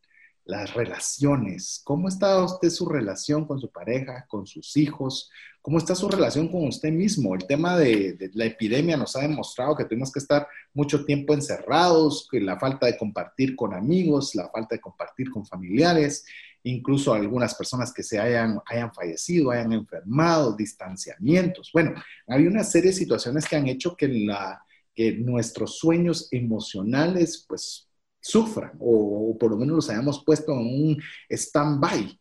las relaciones. ¿Cómo está usted su relación con su pareja, con sus hijos? ¿Cómo está su relación con usted mismo? El tema de, la epidemia nos ha demostrado que tenemos que estar mucho tiempo encerrados, que la falta de compartir con amigos, la falta de compartir con familiares, incluso algunas personas que se hayan, hayan fallecido, hayan enfermado, distanciamientos. Bueno, hay una serie de situaciones que han hecho que la que nuestros sueños emocionales pues sufran o, por lo menos los hayamos puesto en un stand-by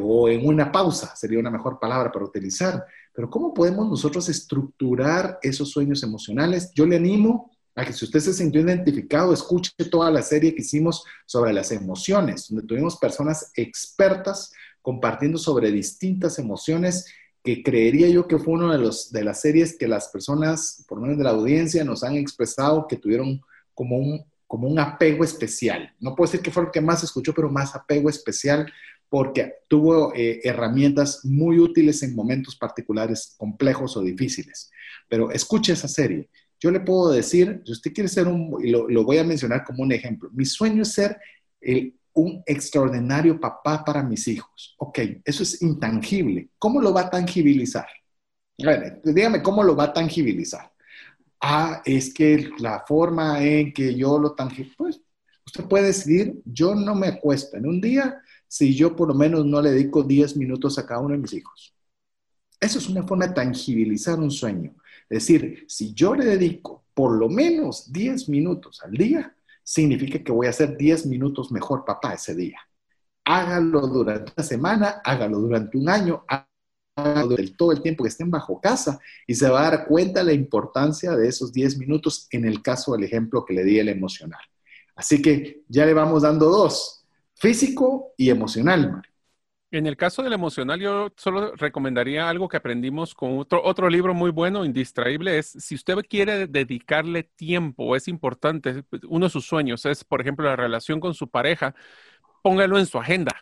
o en una pausa, sería una mejor palabra para utilizar. Pero ¿cómo podemos nosotros estructurar esos sueños emocionales? Yo le animo a que si usted se sintió identificado, escuche toda la serie que hicimos sobre las emociones, donde tuvimos personas expertas compartiendo sobre distintas emociones que creería yo que fue una de, los, de las series que las personas, por lo menos de la audiencia, nos han expresado que tuvieron como un, como un apego especial. No puedo decir que fue el que más escuchó, pero más apego especial porque tuvo eh, herramientas muy útiles en momentos particulares complejos o difíciles. Pero escuche esa serie. Yo le puedo decir, si usted quiere ser un, lo, lo voy a mencionar como un ejemplo, mi sueño es ser el un extraordinario papá para mis hijos. Ok, eso es intangible. ¿Cómo lo va a tangibilizar? dígame, ¿cómo lo va a tangibilizar? Ah, es que la forma en que yo lo tangibilizo, pues usted puede decidir, yo no me acuesto en un día si yo por lo menos no le dedico 10 minutos a cada uno de mis hijos. Eso es una forma de tangibilizar un sueño. Es decir, si yo le dedico por lo menos 10 minutos al día, significa que voy a ser 10 minutos mejor papá ese día. Hágalo durante una semana, hágalo durante un año, hágalo durante todo el tiempo que estén bajo casa y se va a dar cuenta la importancia de esos 10 minutos en el caso del ejemplo que le di el emocional. Así que ya le vamos dando dos, físico y emocional. En el caso del emocional, yo solo recomendaría algo que aprendimos con otro, otro libro muy bueno, Indistraíble, es si usted quiere dedicarle tiempo, es importante, uno de sus sueños es, por ejemplo, la relación con su pareja, póngalo en su agenda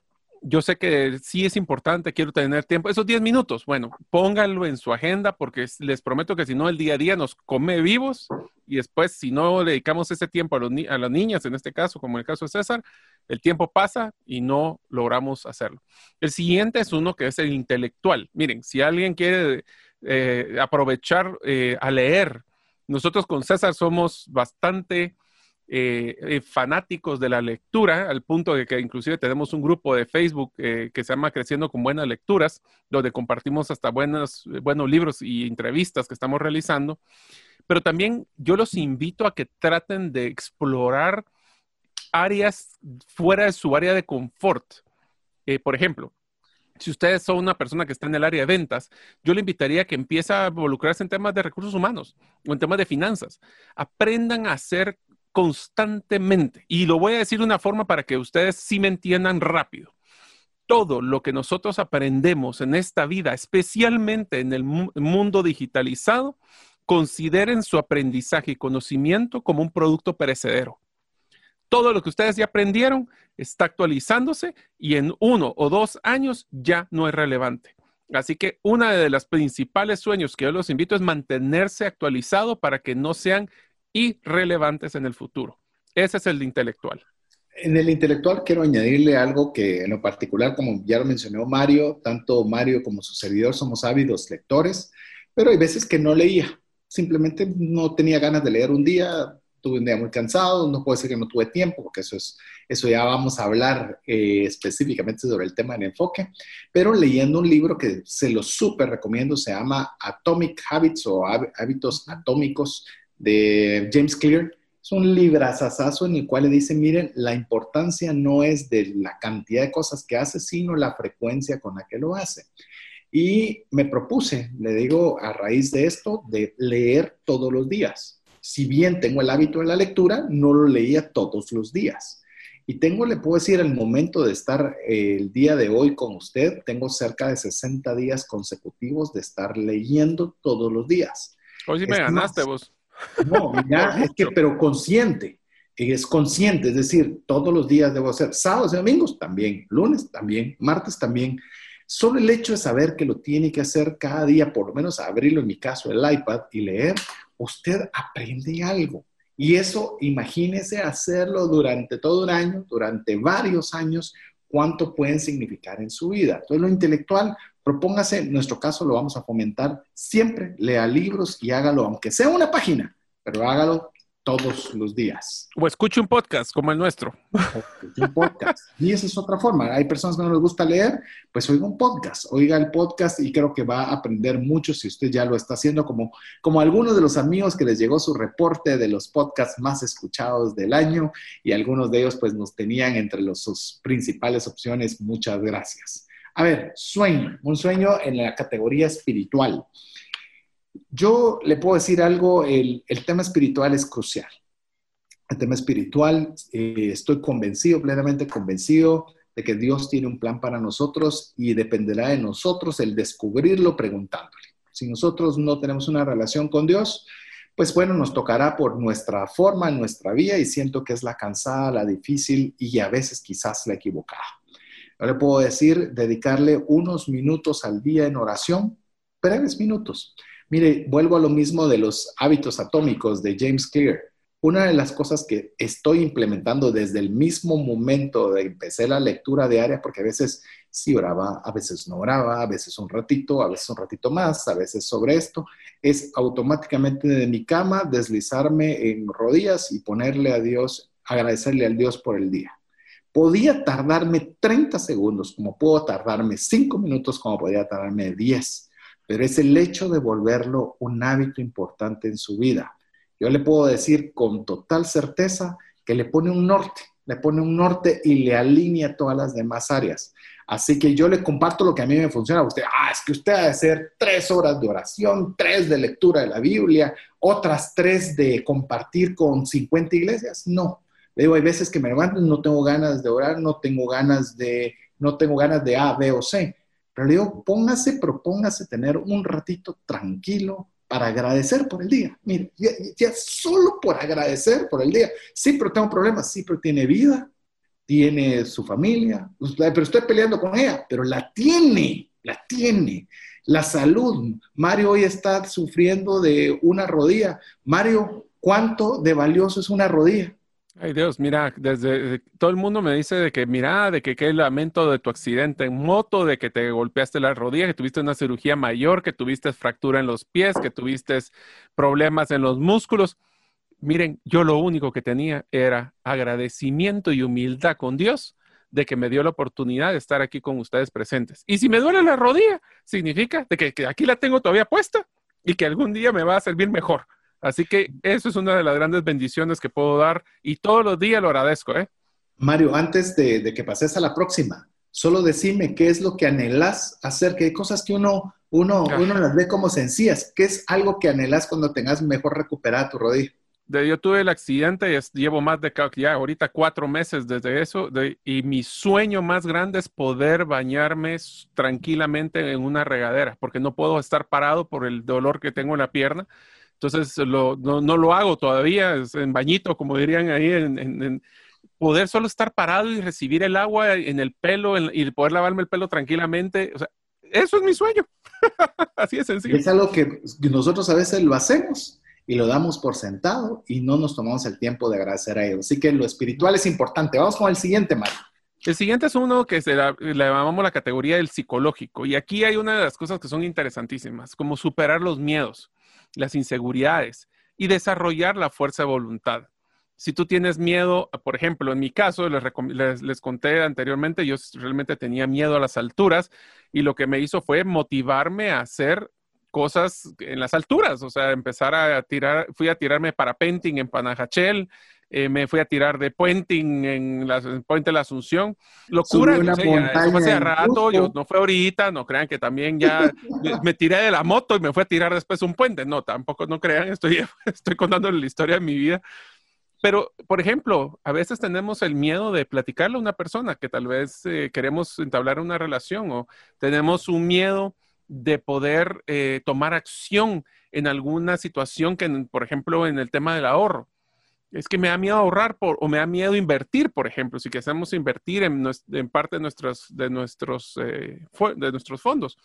yo sé que sí es importante, quiero tener tiempo. Esos 10 minutos, bueno, pónganlo en su agenda porque les prometo que si no, el día a día nos come vivos y después, si no dedicamos ese tiempo a, los a las niñas, en este caso, como en el caso de César, el tiempo pasa y no logramos hacerlo. El siguiente es uno que es el intelectual. Miren, si alguien quiere eh, aprovechar eh, a leer, nosotros con César somos bastante eh, eh, fanáticos de la lectura, al punto de que inclusive tenemos un grupo de Facebook eh, que se llama Creciendo con Buenas Lecturas, donde compartimos hasta buenos, buenos libros y entrevistas que estamos realizando. Pero también yo los invito a que traten de explorar áreas fuera de su área de confort. por ejemplo, si ustedes son una persona que está en el área de ventas, yo le invitaría a que empiece a involucrarse en temas de recursos humanos o en temas de finanzas. Aprendan a hacer constantemente. Y lo voy a decir de una forma para que ustedes sí me entiendan rápido. Todo lo que nosotros aprendemos en esta vida, especialmente en el mundo digitalizado, consideren su aprendizaje y conocimiento como un producto perecedero. Todo lo que ustedes ya aprendieron está actualizándose y en uno o dos años ya no es relevante. Así que una de las principales sueños que yo los invito es mantenerse actualizado para que no sean y relevantes en el futuro. Ese es el intelectual. En el intelectual quiero añadirle algo que en lo particular, como ya lo mencionó Mario, tanto Mario como su servidor somos ávidos lectores, pero hay veces que no leía. Simplemente no tenía ganas de leer un día, tuve un día muy cansado, no puedo decir que no tuve tiempo, porque eso, es, eso ya vamos a hablar eh, específicamente sobre el tema del enfoque, pero leyendo un libro que se lo súper recomiendo, se llama Atomic Habits o Hábitos Atómicos de James Clear. Es un librazazazo en el cual le dice, miren, la importancia no es de la cantidad de cosas que hace, sino la frecuencia con la que lo hace. Y me propuse, le digo, a raíz de esto, de leer todos los días. Si bien tengo el hábito de la lectura, no lo leía todos los días. Y tengo, le puedo decir, el momento de estar eh, el día de hoy con usted, tengo cerca de 60 días consecutivos de estar leyendo todos los días. Hoy sí me ganaste vos. No, ya es que, pero consciente, es consciente, es decir, todos los días debo hacer, sábados y domingos también, lunes también, martes también. Solo el hecho de saber que lo tiene que hacer cada día, por lo menos abrirlo en mi caso el iPad y leer, usted aprende algo. Y eso, imagínese hacerlo durante todo un año, durante varios años, cuánto pueden significar en su vida. Entonces, lo intelectual Propóngase, en nuestro caso lo vamos a fomentar siempre, lea libros y hágalo, aunque sea una página, pero hágalo todos los días. O escuche un podcast como el nuestro. un podcast. Y esa es otra forma. Hay personas que no les gusta leer, pues oiga un podcast, oiga el podcast y creo que va a aprender mucho si usted ya lo está haciendo, como, como algunos de los amigos que les llegó su reporte de los podcasts más escuchados del año y algunos de ellos pues nos tenían entre los, sus principales opciones. Muchas gracias. A ver, sueño, un sueño en la categoría espiritual. Yo le puedo decir algo, el, tema espiritual es crucial. El tema espiritual, eh, estoy convencido, plenamente convencido de que Dios tiene un plan para nosotros y dependerá de nosotros el descubrirlo preguntándole. Si nosotros no tenemos una relación con Dios, pues bueno, nos tocará por nuestra forma, nuestra vía, y siento que es la cansada, la difícil y a veces quizás la equivocada. Yo le puedo decir, dedicarle unos minutos al día en oración, breves minutos. Mire, vuelvo a lo mismo de los hábitos atómicos de James Clear. Una de las cosas que estoy implementando desde el mismo momento de empecé la lectura diaria, porque a veces sí oraba, a veces no oraba, a veces un ratito, a veces un ratito más, a veces sobre esto, es automáticamente de mi cama deslizarme en rodillas y ponerle a Dios, agradecerle al Dios por el día. Podía tardarme 30 segundos, como puedo tardarme 5 minutos, como podía tardarme 10, pero es el hecho de volverlo un hábito importante en su vida. Yo le puedo decir con total certeza que le pone un norte, le pone un norte y le alinea todas las demás áreas. Así que yo le comparto lo que a mí me funciona a usted. Ah, es que usted ha de hacer tres horas de oración, tres de lectura de la Biblia, otras tres de compartir con 50 iglesias. No, le digo, hay veces que me levanto, no tengo ganas de orar, no tengo ganas de, no tengo ganas de A, B o C. Pero le digo, póngase, propóngase tener un ratito tranquilo para agradecer por el día. Mire, ya, solo por agradecer por el día. Sí, pero tengo problemas, sí, pero tiene vida, tiene su familia, pero estoy peleando con ella, pero la tiene, la tiene. La salud. Mario hoy está sufriendo de una rodilla. Mario, ¿cuánto de valioso es una rodilla? Ay Dios, mira, desde todo el mundo me dice de que mira, de que qué lamento de tu accidente en moto, de que te golpeaste la rodilla, que tuviste una cirugía mayor, que tuviste fractura en los pies, que tuviste problemas en los músculos. Miren, yo lo único que tenía era agradecimiento y humildad con Dios de que me dio la oportunidad de estar aquí con ustedes presentes. Y si me duele la rodilla, significa de que, que aquí la tengo todavía puesta y que algún día me va a servir mejor. Así que eso es una de las grandes bendiciones que puedo dar y todos los días lo agradezco. ¿eh? Mario, antes de, que pases a la próxima, solo decime qué es lo que anhelas hacer, qué cosas que uno, uno, uno las ve como sencillas, qué es algo que anhelas cuando tengas mejor recuperada tu rodilla. yo tuve el accidente y llevo más de ya ahorita cuatro meses desde eso y mi sueño más grande es poder bañarme tranquilamente en una regadera porque no puedo estar parado por el dolor que tengo en la pierna entonces, no, lo hago todavía, es en bañito, como dirían ahí, en, poder solo estar parado y recibir el agua en el pelo y poder lavarme el pelo tranquilamente. O sea, eso es mi sueño. Así es sencillo. Es algo que nosotros a veces lo hacemos y lo damos por sentado y no nos tomamos el tiempo de agradecer a ellos. Así que lo espiritual es importante. Vamos con el siguiente, Mario. El siguiente es uno que se le llamamos la categoría del psicológico. Y aquí hay una de las cosas que son interesantísimas, como superar los miedos las inseguridades y desarrollar la fuerza de voluntad. Si tú tienes miedo, por ejemplo, en mi caso, les, conté anteriormente, yo realmente tenía miedo a las alturas y lo que me hizo fue motivarme a hacer cosas en las alturas, o sea, empezar a tirar, fui a tirarme parapenting en Panajachel, eh, me fui a tirar de puenting en, la, Puente de la Asunción. Locura, no sé, eso fue hace rato, yo, no fue ahorita, no crean que también ya me tiré de la moto y me fui a tirar después un puente. No, tampoco, no crean, estoy, estoy contando la historia de mi vida. Pero, por ejemplo, a veces tenemos el miedo de platicarle a una persona que tal vez eh, queremos entablar una relación o tenemos un miedo de poder eh, tomar acción en alguna situación que, por ejemplo, en el tema del ahorro es que me da miedo ahorrar por, o me da miedo invertir, por ejemplo, si queremos invertir en, parte de nuestros, de, nuestros, eh, de nuestros fondos.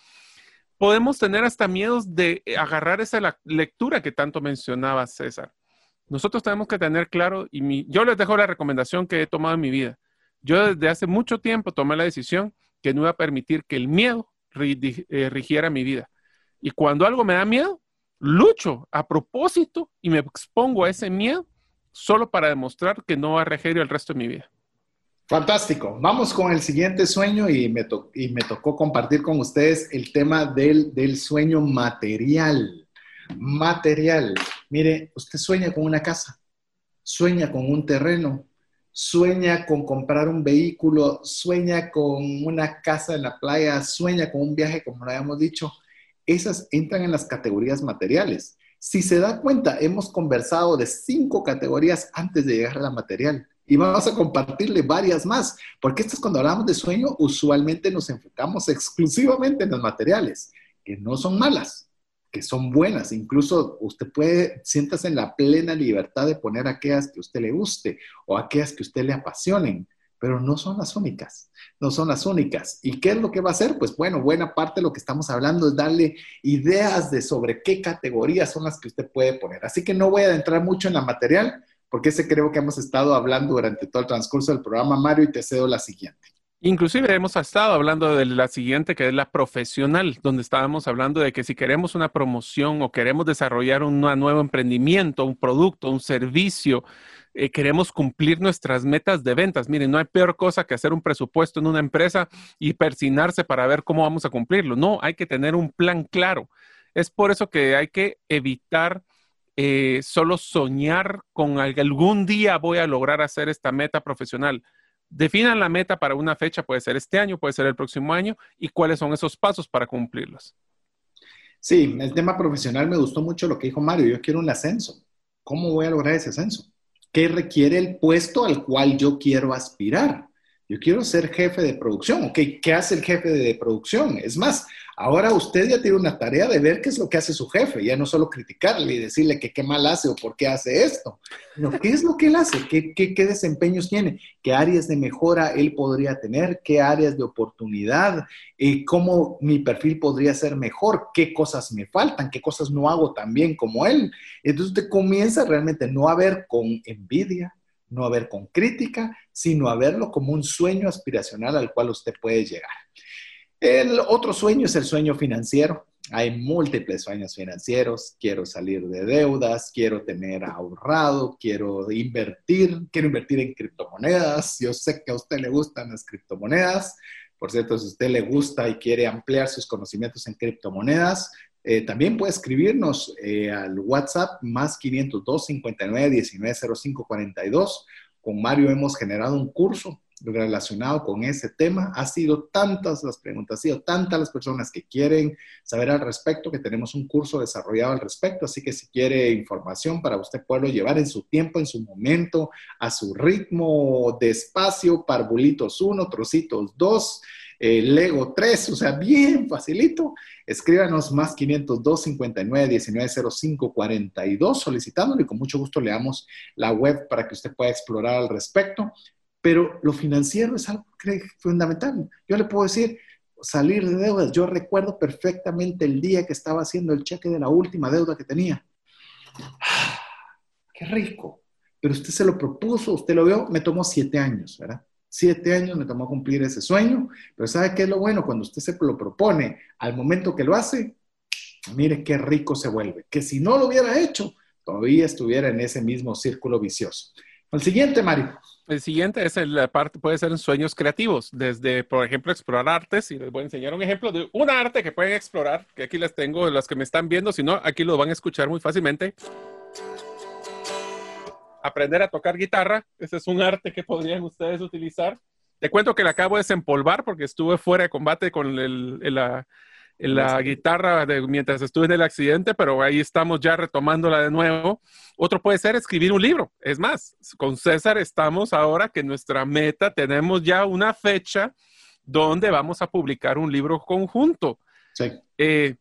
Podemos tener hasta miedos de agarrar esa lectura que tanto mencionaba César. Nosotros tenemos que tener claro, y yo les dejo la recomendación que he tomado en mi vida. Yo desde hace mucho tiempo tomé la decisión que no iba a permitir que el miedo eh, rigiera mi vida. Y cuando algo me da miedo, lucho a propósito y me expongo a ese miedo solo para demostrar que no va a regir el resto de mi vida. Fantástico. Vamos con el siguiente sueño y me, y me tocó compartir con ustedes el tema del, del sueño material. Material. Mire, usted sueña con una casa, sueña con un terreno, sueña con comprar un vehículo, sueña con una casa en la playa, sueña con un viaje, como lo habíamos dicho. esas entran en las categorías materiales. Si se da cuenta, hemos conversado de cinco categorías antes de llegar a la material y vamos a compartirle varias más, porque esto es cuando hablamos de sueño, usualmente nos enfocamos exclusivamente en los materiales, que no son malas, que son buenas. Incluso usted puede, siéntase en la plena libertad de poner aquellas que a usted le guste o aquellas que a usted le apasionen pero no son las únicas, no son las únicas. ¿Y qué es lo que va a hacer? Pues bueno, buena parte de lo que estamos hablando es darle ideas de sobre qué categorías son las que usted puede poner. Así que no voy a adentrar mucho en la material, porque ese creo que hemos estado hablando durante todo el transcurso del programa, Mario, y te cedo la siguiente. Inclusive hemos estado hablando de la siguiente, que es la profesional, donde estábamos hablando de que si queremos una promoción o queremos desarrollar un nuevo emprendimiento, un producto, un servicio, eh, queremos cumplir nuestras metas de ventas. Miren, no hay peor cosa que hacer un presupuesto en una empresa y persinarse para ver cómo vamos a cumplirlo. No, hay que tener un plan claro. Es por eso que hay que evitar eh, solo soñar con algún día voy a lograr hacer esta meta profesional. Definan la meta para una fecha, puede ser este año, puede ser el próximo año, y cuáles son esos pasos para cumplirlos. Sí, el tema profesional me gustó mucho lo que dijo Mario. Yo quiero un ascenso. ¿Cómo voy a lograr ese ascenso? ¿Qué requiere el puesto al cual yo quiero aspirar? Yo quiero ser jefe de producción. Ok, ¿qué hace el jefe de producción? Es más, Ahora usted ya tiene una tarea de ver qué es lo que hace su jefe, ya no solo criticarle y decirle que qué mal hace o por qué hace esto, sino qué es lo que él hace, qué, qué, desempeños tiene, qué áreas de mejora él podría tener, qué áreas de oportunidad, y cómo mi perfil podría ser mejor, qué cosas me faltan, qué cosas no hago tan bien como él. Entonces usted comienza realmente no a ver con envidia, no a ver con crítica, sino a verlo como un sueño aspiracional al cual usted puede llegar. El otro sueño es el sueño financiero. Hay múltiples sueños financieros. Quiero salir de deudas, quiero tener ahorrado, quiero invertir, quiero invertir en criptomonedas. Yo sé que a usted le gustan las criptomonedas. Por cierto, si usted le gusta y quiere ampliar sus conocimientos en criptomonedas, eh, también puede escribirnos eh, al WhatsApp más 502 59 19 05 42. Con Mario hemos generado un curso relacionado con ese tema. Ha sido tantas las preguntas, ha sido tantas las personas que quieren saber al respecto, que tenemos un curso desarrollado al respecto, así que si quiere información para usted poderlo llevar en su tiempo, en su momento, a su ritmo, despacio, parvulitos 1, trocitos 2. Eh, Lego 3, o sea, bien facilito. Escríbanos más 502 59 19 05 42 solicitándolo y con mucho gusto le damos la web para que usted pueda explorar al respecto. Pero lo financiero es algo fundamental. Yo le puedo decir, salir de deudas. Yo recuerdo perfectamente el día que estaba haciendo el cheque de la última deuda que tenía. ¡Qué rico! Pero usted se lo propuso, usted lo vio, me tomó siete años, ¿verdad? Siete años me tomó cumplir ese sueño, pero ¿sabe qué es lo bueno? Cuando usted se lo propone, al momento que lo hace, mire qué rico se vuelve. Que si no lo hubiera hecho, todavía estuviera en ese mismo círculo vicioso. El siguiente, Mario. El siguiente es la parte, puede ser en sueños creativos, desde, por ejemplo, explorar artes, y les voy a enseñar un ejemplo de un arte que pueden explorar, que aquí les tengo, las que me están viendo, si no, aquí lo van a escuchar muy fácilmente. Aprender a tocar guitarra, ese es un arte que podrían ustedes utilizar. Te cuento que la acabo de desempolvar porque estuve fuera de combate con el, la, la guitarra de, mientras estuve en el accidente, pero ahí estamos ya retomándola de nuevo. Otro puede ser escribir un libro. Es más, con César estamos ahora que nuestra meta, tenemos ya una fecha donde vamos a publicar un libro conjunto. Sí. Eh,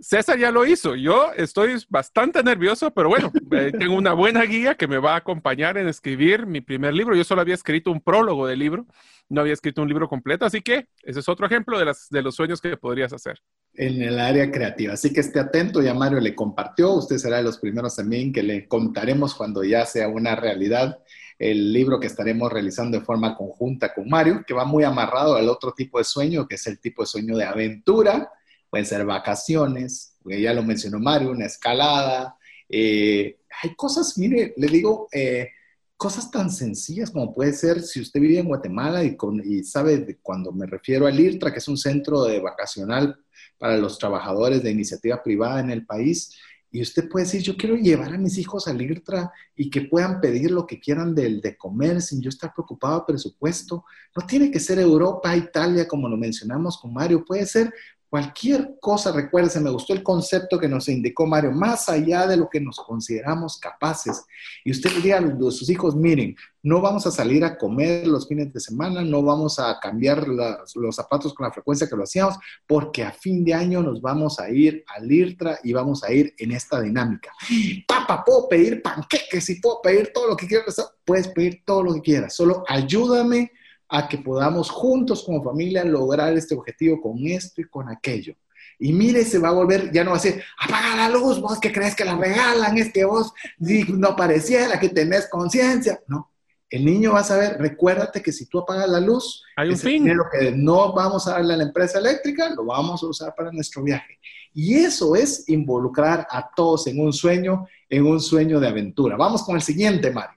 César ya lo hizo. Yo estoy bastante nervioso, pero bueno, eh, tengo una buena guía que me va a acompañar en escribir mi primer libro. Yo solo había escrito un prólogo del libro, no había escrito un libro completo, así que ese es otro ejemplo de, las, de los sueños que podrías hacer. En el área creativa. Así que esté atento, ya Mario le compartió. Usted será de los primeros también que le contaremos cuando ya sea una realidad el libro que estaremos realizando de forma conjunta con Mario, que va muy amarrado al otro tipo de sueño, que es el tipo de sueño de aventura pueden ser vacaciones, ya lo mencionó Mario, una escalada. Eh, hay cosas, mire, le digo, eh, cosas tan sencillas como puede ser si usted vive en Guatemala y, con, y sabe de cuando me refiero al IRTRA, que es un centro de vacacional para los trabajadores de iniciativa privada en el país, y usted puede decir, yo quiero llevar a mis hijos al IRTRA y que puedan pedir lo que quieran del de comer sin yo estar preocupado de presupuesto. No tiene que ser Europa, Italia, como lo mencionamos con Mario. Puede ser Cualquier cosa, recuérdense, me gustó el concepto que nos indicó Mario, más allá de lo que nos consideramos capaces. Y usted diría a sus hijos, miren, no vamos a salir a comer los fines de semana, no vamos a cambiar los zapatos con la frecuencia que lo hacíamos, porque a fin de año nos vamos a ir al IRTRA y vamos a ir en esta dinámica. Papá, puedo pedir panqueques y puedo pedir todo lo que quieras, puedes pedir todo lo que quieras, solo ayúdame a que podamos juntos como familia lograr este objetivo con esto y con aquello. Y mire, se va a volver, ya no va a ser, apaga la luz, vos que crees que la regalan, es que vos no pareciera que tenés conciencia. No, el niño va a saber, recuérdate que si tú apagas la luz, hay un fin. Lo que no vamos a darle a la empresa eléctrica, lo vamos a usar para nuestro viaje. Y eso es involucrar a todos en un sueño, en un sueño de aventura. Vamos con el siguiente, Mario.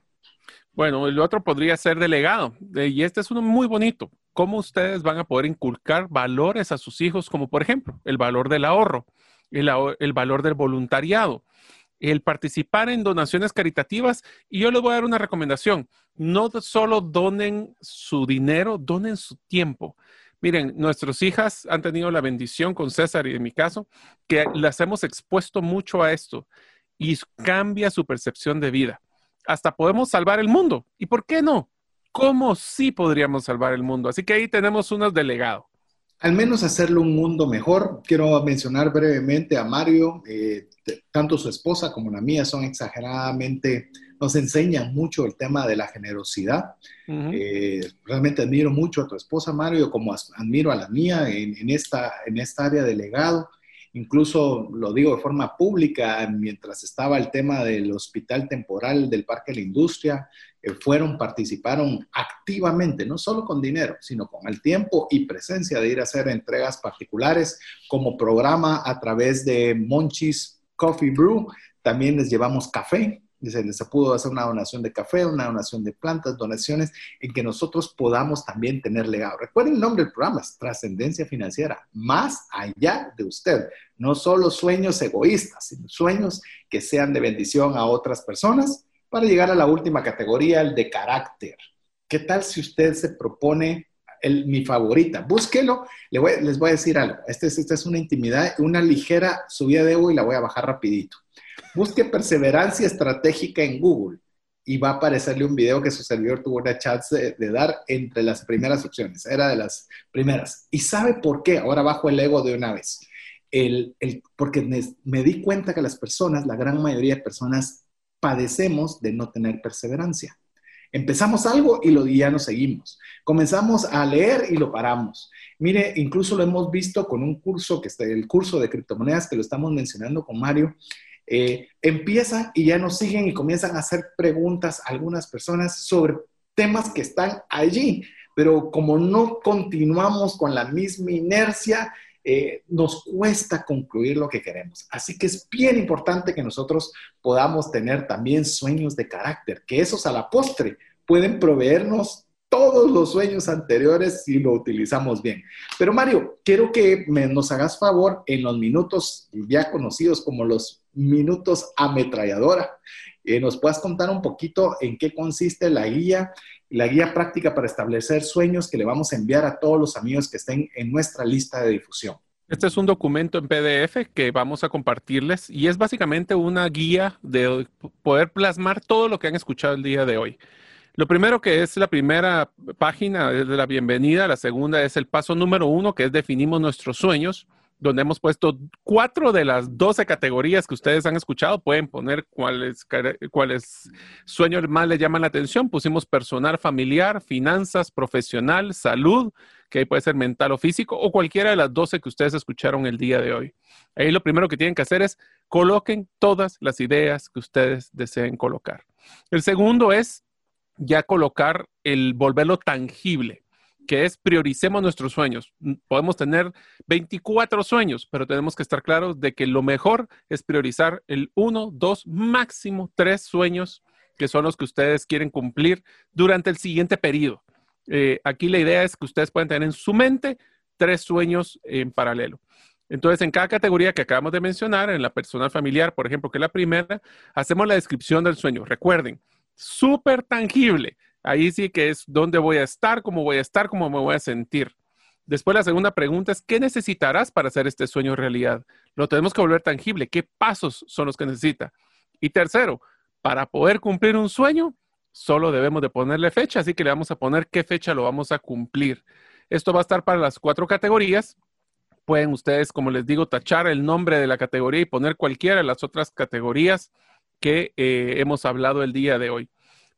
Bueno, el otro podría ser delegado. Y este es uno muy bonito. ¿Cómo ustedes van a poder inculcar valores a sus hijos, como por ejemplo el valor del ahorro, el, el valor del voluntariado, el participar en donaciones caritativas? Y yo les voy a dar una recomendación. No solo donen su dinero, donen su tiempo. Miren, nuestras hijas han tenido la bendición con César y en mi caso, que las hemos expuesto mucho a esto y cambia su percepción de vida hasta podemos salvar el mundo. ¿Y por qué no? ¿Cómo sí podríamos salvar el mundo? Así que ahí tenemos unos delegados. Al menos hacerlo un mundo mejor. Quiero mencionar brevemente a Mario. Eh, tanto su esposa como la mía son exageradamente, nos enseñan mucho el tema de la generosidad. Eh, realmente admiro mucho a tu esposa, Mario, como admiro a la mía en, esta, en esta área de legado incluso lo digo de forma pública, mientras estaba el tema del hospital temporal del Parque de la Industria, eh, fueron, participaron activamente, no solo con dinero, sino con el tiempo y presencia de ir a hacer entregas particulares como programa a través de Monchis Coffee Brew. También les llevamos café, se, se pudo hacer una donación de café, una donación de plantas, donaciones en que nosotros podamos también tener legado. Recuerden el nombre del programa, es Trascendencia Financiera, más allá de usted. No solo sueños egoístas, sino sueños que sean de bendición a otras personas para llegar a la última categoría, el de carácter. ¿Qué tal si usted se propone el, mi favorita? Búsquelo, les voy a decir algo. Esta es, este es una intimidad, una ligera subida de ego y la voy a bajar rapidito. Busque perseverancia estratégica en Google y va a aparecerle un video que su servidor tuvo una chance de, dar entre las primeras opciones. Era de las primeras. ¿Y sabe por qué? Ahora bajo el ego de una vez. El, porque me, di cuenta que las personas, la gran mayoría de personas, padecemos de no tener perseverancia. Empezamos algo y lo ya no seguimos. Comenzamos a leer y lo paramos. Mire, incluso lo hemos visto con un curso que está, el curso de criptomonedas que lo estamos mencionando con Mario. Eh, empiezan y ya nos siguen y comienzan a hacer preguntas algunas personas sobre temas que están allí, pero como no continuamos con la misma inercia, eh, nos cuesta concluir lo que queremos. Así que es bien importante que nosotros podamos tener también sueños de carácter, que esos a la postre pueden proveernos todos los sueños anteriores si lo utilizamos bien. Pero Mario, quiero que nos hagas favor en los minutos ya conocidos como los minutos ametralladora. Eh, ¿Nos puedas contar un poquito en qué consiste la guía, la guía práctica para establecer sueños que le vamos a enviar a todos los amigos que estén en nuestra lista de difusión? Este es un documento en PDF que vamos a compartirles y es básicamente una guía de poder plasmar todo lo que han escuchado el día de hoy. Lo primero que es la primera página es de la bienvenida, la segunda es el paso número uno, que es definimos nuestros sueños donde hemos puesto cuatro de las doce categorías que ustedes han escuchado. Pueden poner cuáles, cuáles sueños más les llaman la atención. Pusimos personal, familiar, finanzas, profesional, salud, que puede ser mental o físico, o cualquiera de las doce que ustedes escucharon el día de hoy. Ahí lo primero que tienen que hacer es coloquen todas las ideas que ustedes deseen colocar. El segundo es ya colocar el volverlo tangible que es prioricemos nuestros sueños. Podemos tener 24 sueños, pero tenemos que estar claros de que lo mejor es priorizar el uno, dos, máximo tres sueños que son los que ustedes quieren cumplir durante el siguiente periodo. Eh, aquí la idea es que ustedes pueden tener en su mente tres sueños en paralelo. Entonces, en cada categoría que acabamos de mencionar, en la personal familiar, por ejemplo, que es la primera, hacemos la descripción del sueño. Recuerden, súper tangible. Ahí sí que es dónde voy a estar, cómo voy a estar, cómo me voy a sentir. Después la segunda pregunta es, ¿qué necesitarás para hacer este sueño realidad? Lo tenemos que volver tangible. ¿Qué pasos son los que necesita? Y tercero, para poder cumplir un sueño, solo debemos de ponerle fecha, así que le vamos a poner qué fecha lo vamos a cumplir. Esto va a estar para las cuatro categorías. Pueden ustedes, como les digo, tachar el nombre de la categoría y poner cualquiera de las otras categorías que eh, hemos hablado el día de hoy.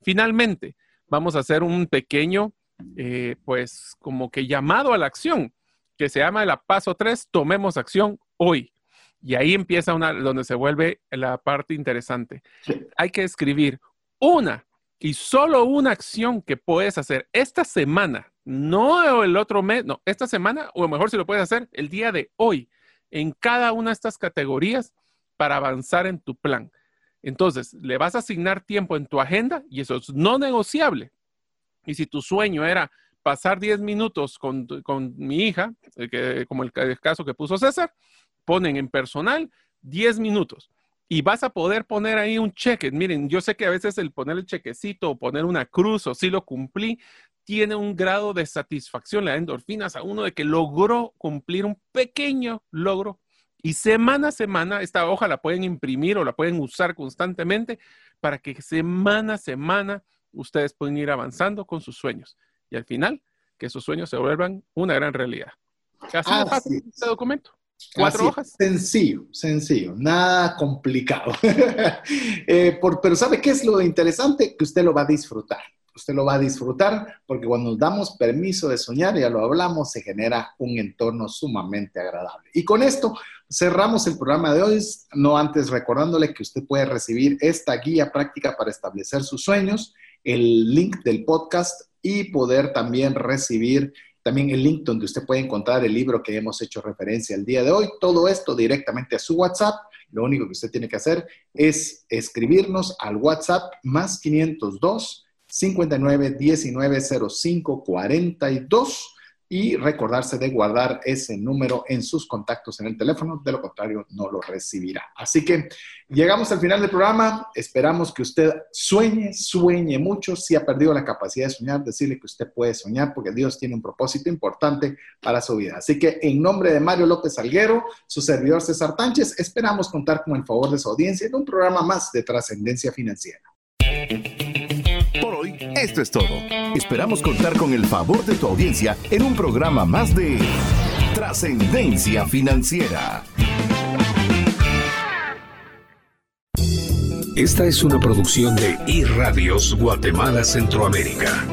Finalmente, vamos a hacer un pequeño eh, pues como que llamado a la acción, que se llama el paso 3, tomemos acción hoy. Y ahí empieza una, donde se vuelve la parte interesante. Hay que escribir una y solo una acción que puedes hacer esta semana, no el otro mes, no, esta semana, o mejor si lo puedes hacer el día de hoy, en cada una de estas categorías para avanzar en tu plan. Entonces, le vas a asignar tiempo en tu agenda y eso es no negociable. Y si tu sueño era pasar 10 minutos con, mi hija, que, como el, caso que puso César, ponen en personal 10 minutos y vas a poder poner ahí un cheque. Miren, yo sé que a veces el poner el chequecito o poner una cruz o si lo cumplí, tiene un grado de satisfacción, le da endorfinas a uno de que logró cumplir un pequeño logro. Y semana a semana, esta hoja la pueden imprimir o la pueden usar constantemente para que semana a semana ustedes pueden ir avanzando con sus sueños y al final que sus sueños se vuelvan una gran realidad. Así de fácil este documento. Cuatro hojas. Sencillo, sencillo, nada complicado. Eh, pero ¿sabe qué es lo interesante? Que usted lo va a disfrutar. Usted lo va a disfrutar porque cuando nos damos permiso de soñar, ya lo hablamos, se genera un entorno sumamente agradable. Y con esto cerramos el programa de hoy, no antes recordándole que usted puede recibir esta guía práctica para establecer sus sueños el link del podcast y poder también recibir también el link donde usted puede encontrar el libro que hemos hecho referencia el día de hoy. Todo esto directamente a su WhatsApp. Lo único que usted tiene que hacer es escribirnos al WhatsApp más 502 59 19 05 42 y recordarse de guardar ese número en sus contactos en el teléfono, de lo contrario no lo recibirá. Así que llegamos al final del programa, esperamos que usted sueñe, sueñe mucho, si ha perdido la capacidad de soñar, decirle que usted puede soñar porque Dios tiene un propósito importante para su vida. Así que en nombre de Mario López Alguero, su servidor César Tánchez, esperamos contar con el favor de su audiencia en un programa más de trascendencia financiera. Esto es todo. Esperamos contar con el favor de tu audiencia en un programa más de Trascendencia Financiera. Esta es una producción de iRadios Guatemala Centroamérica.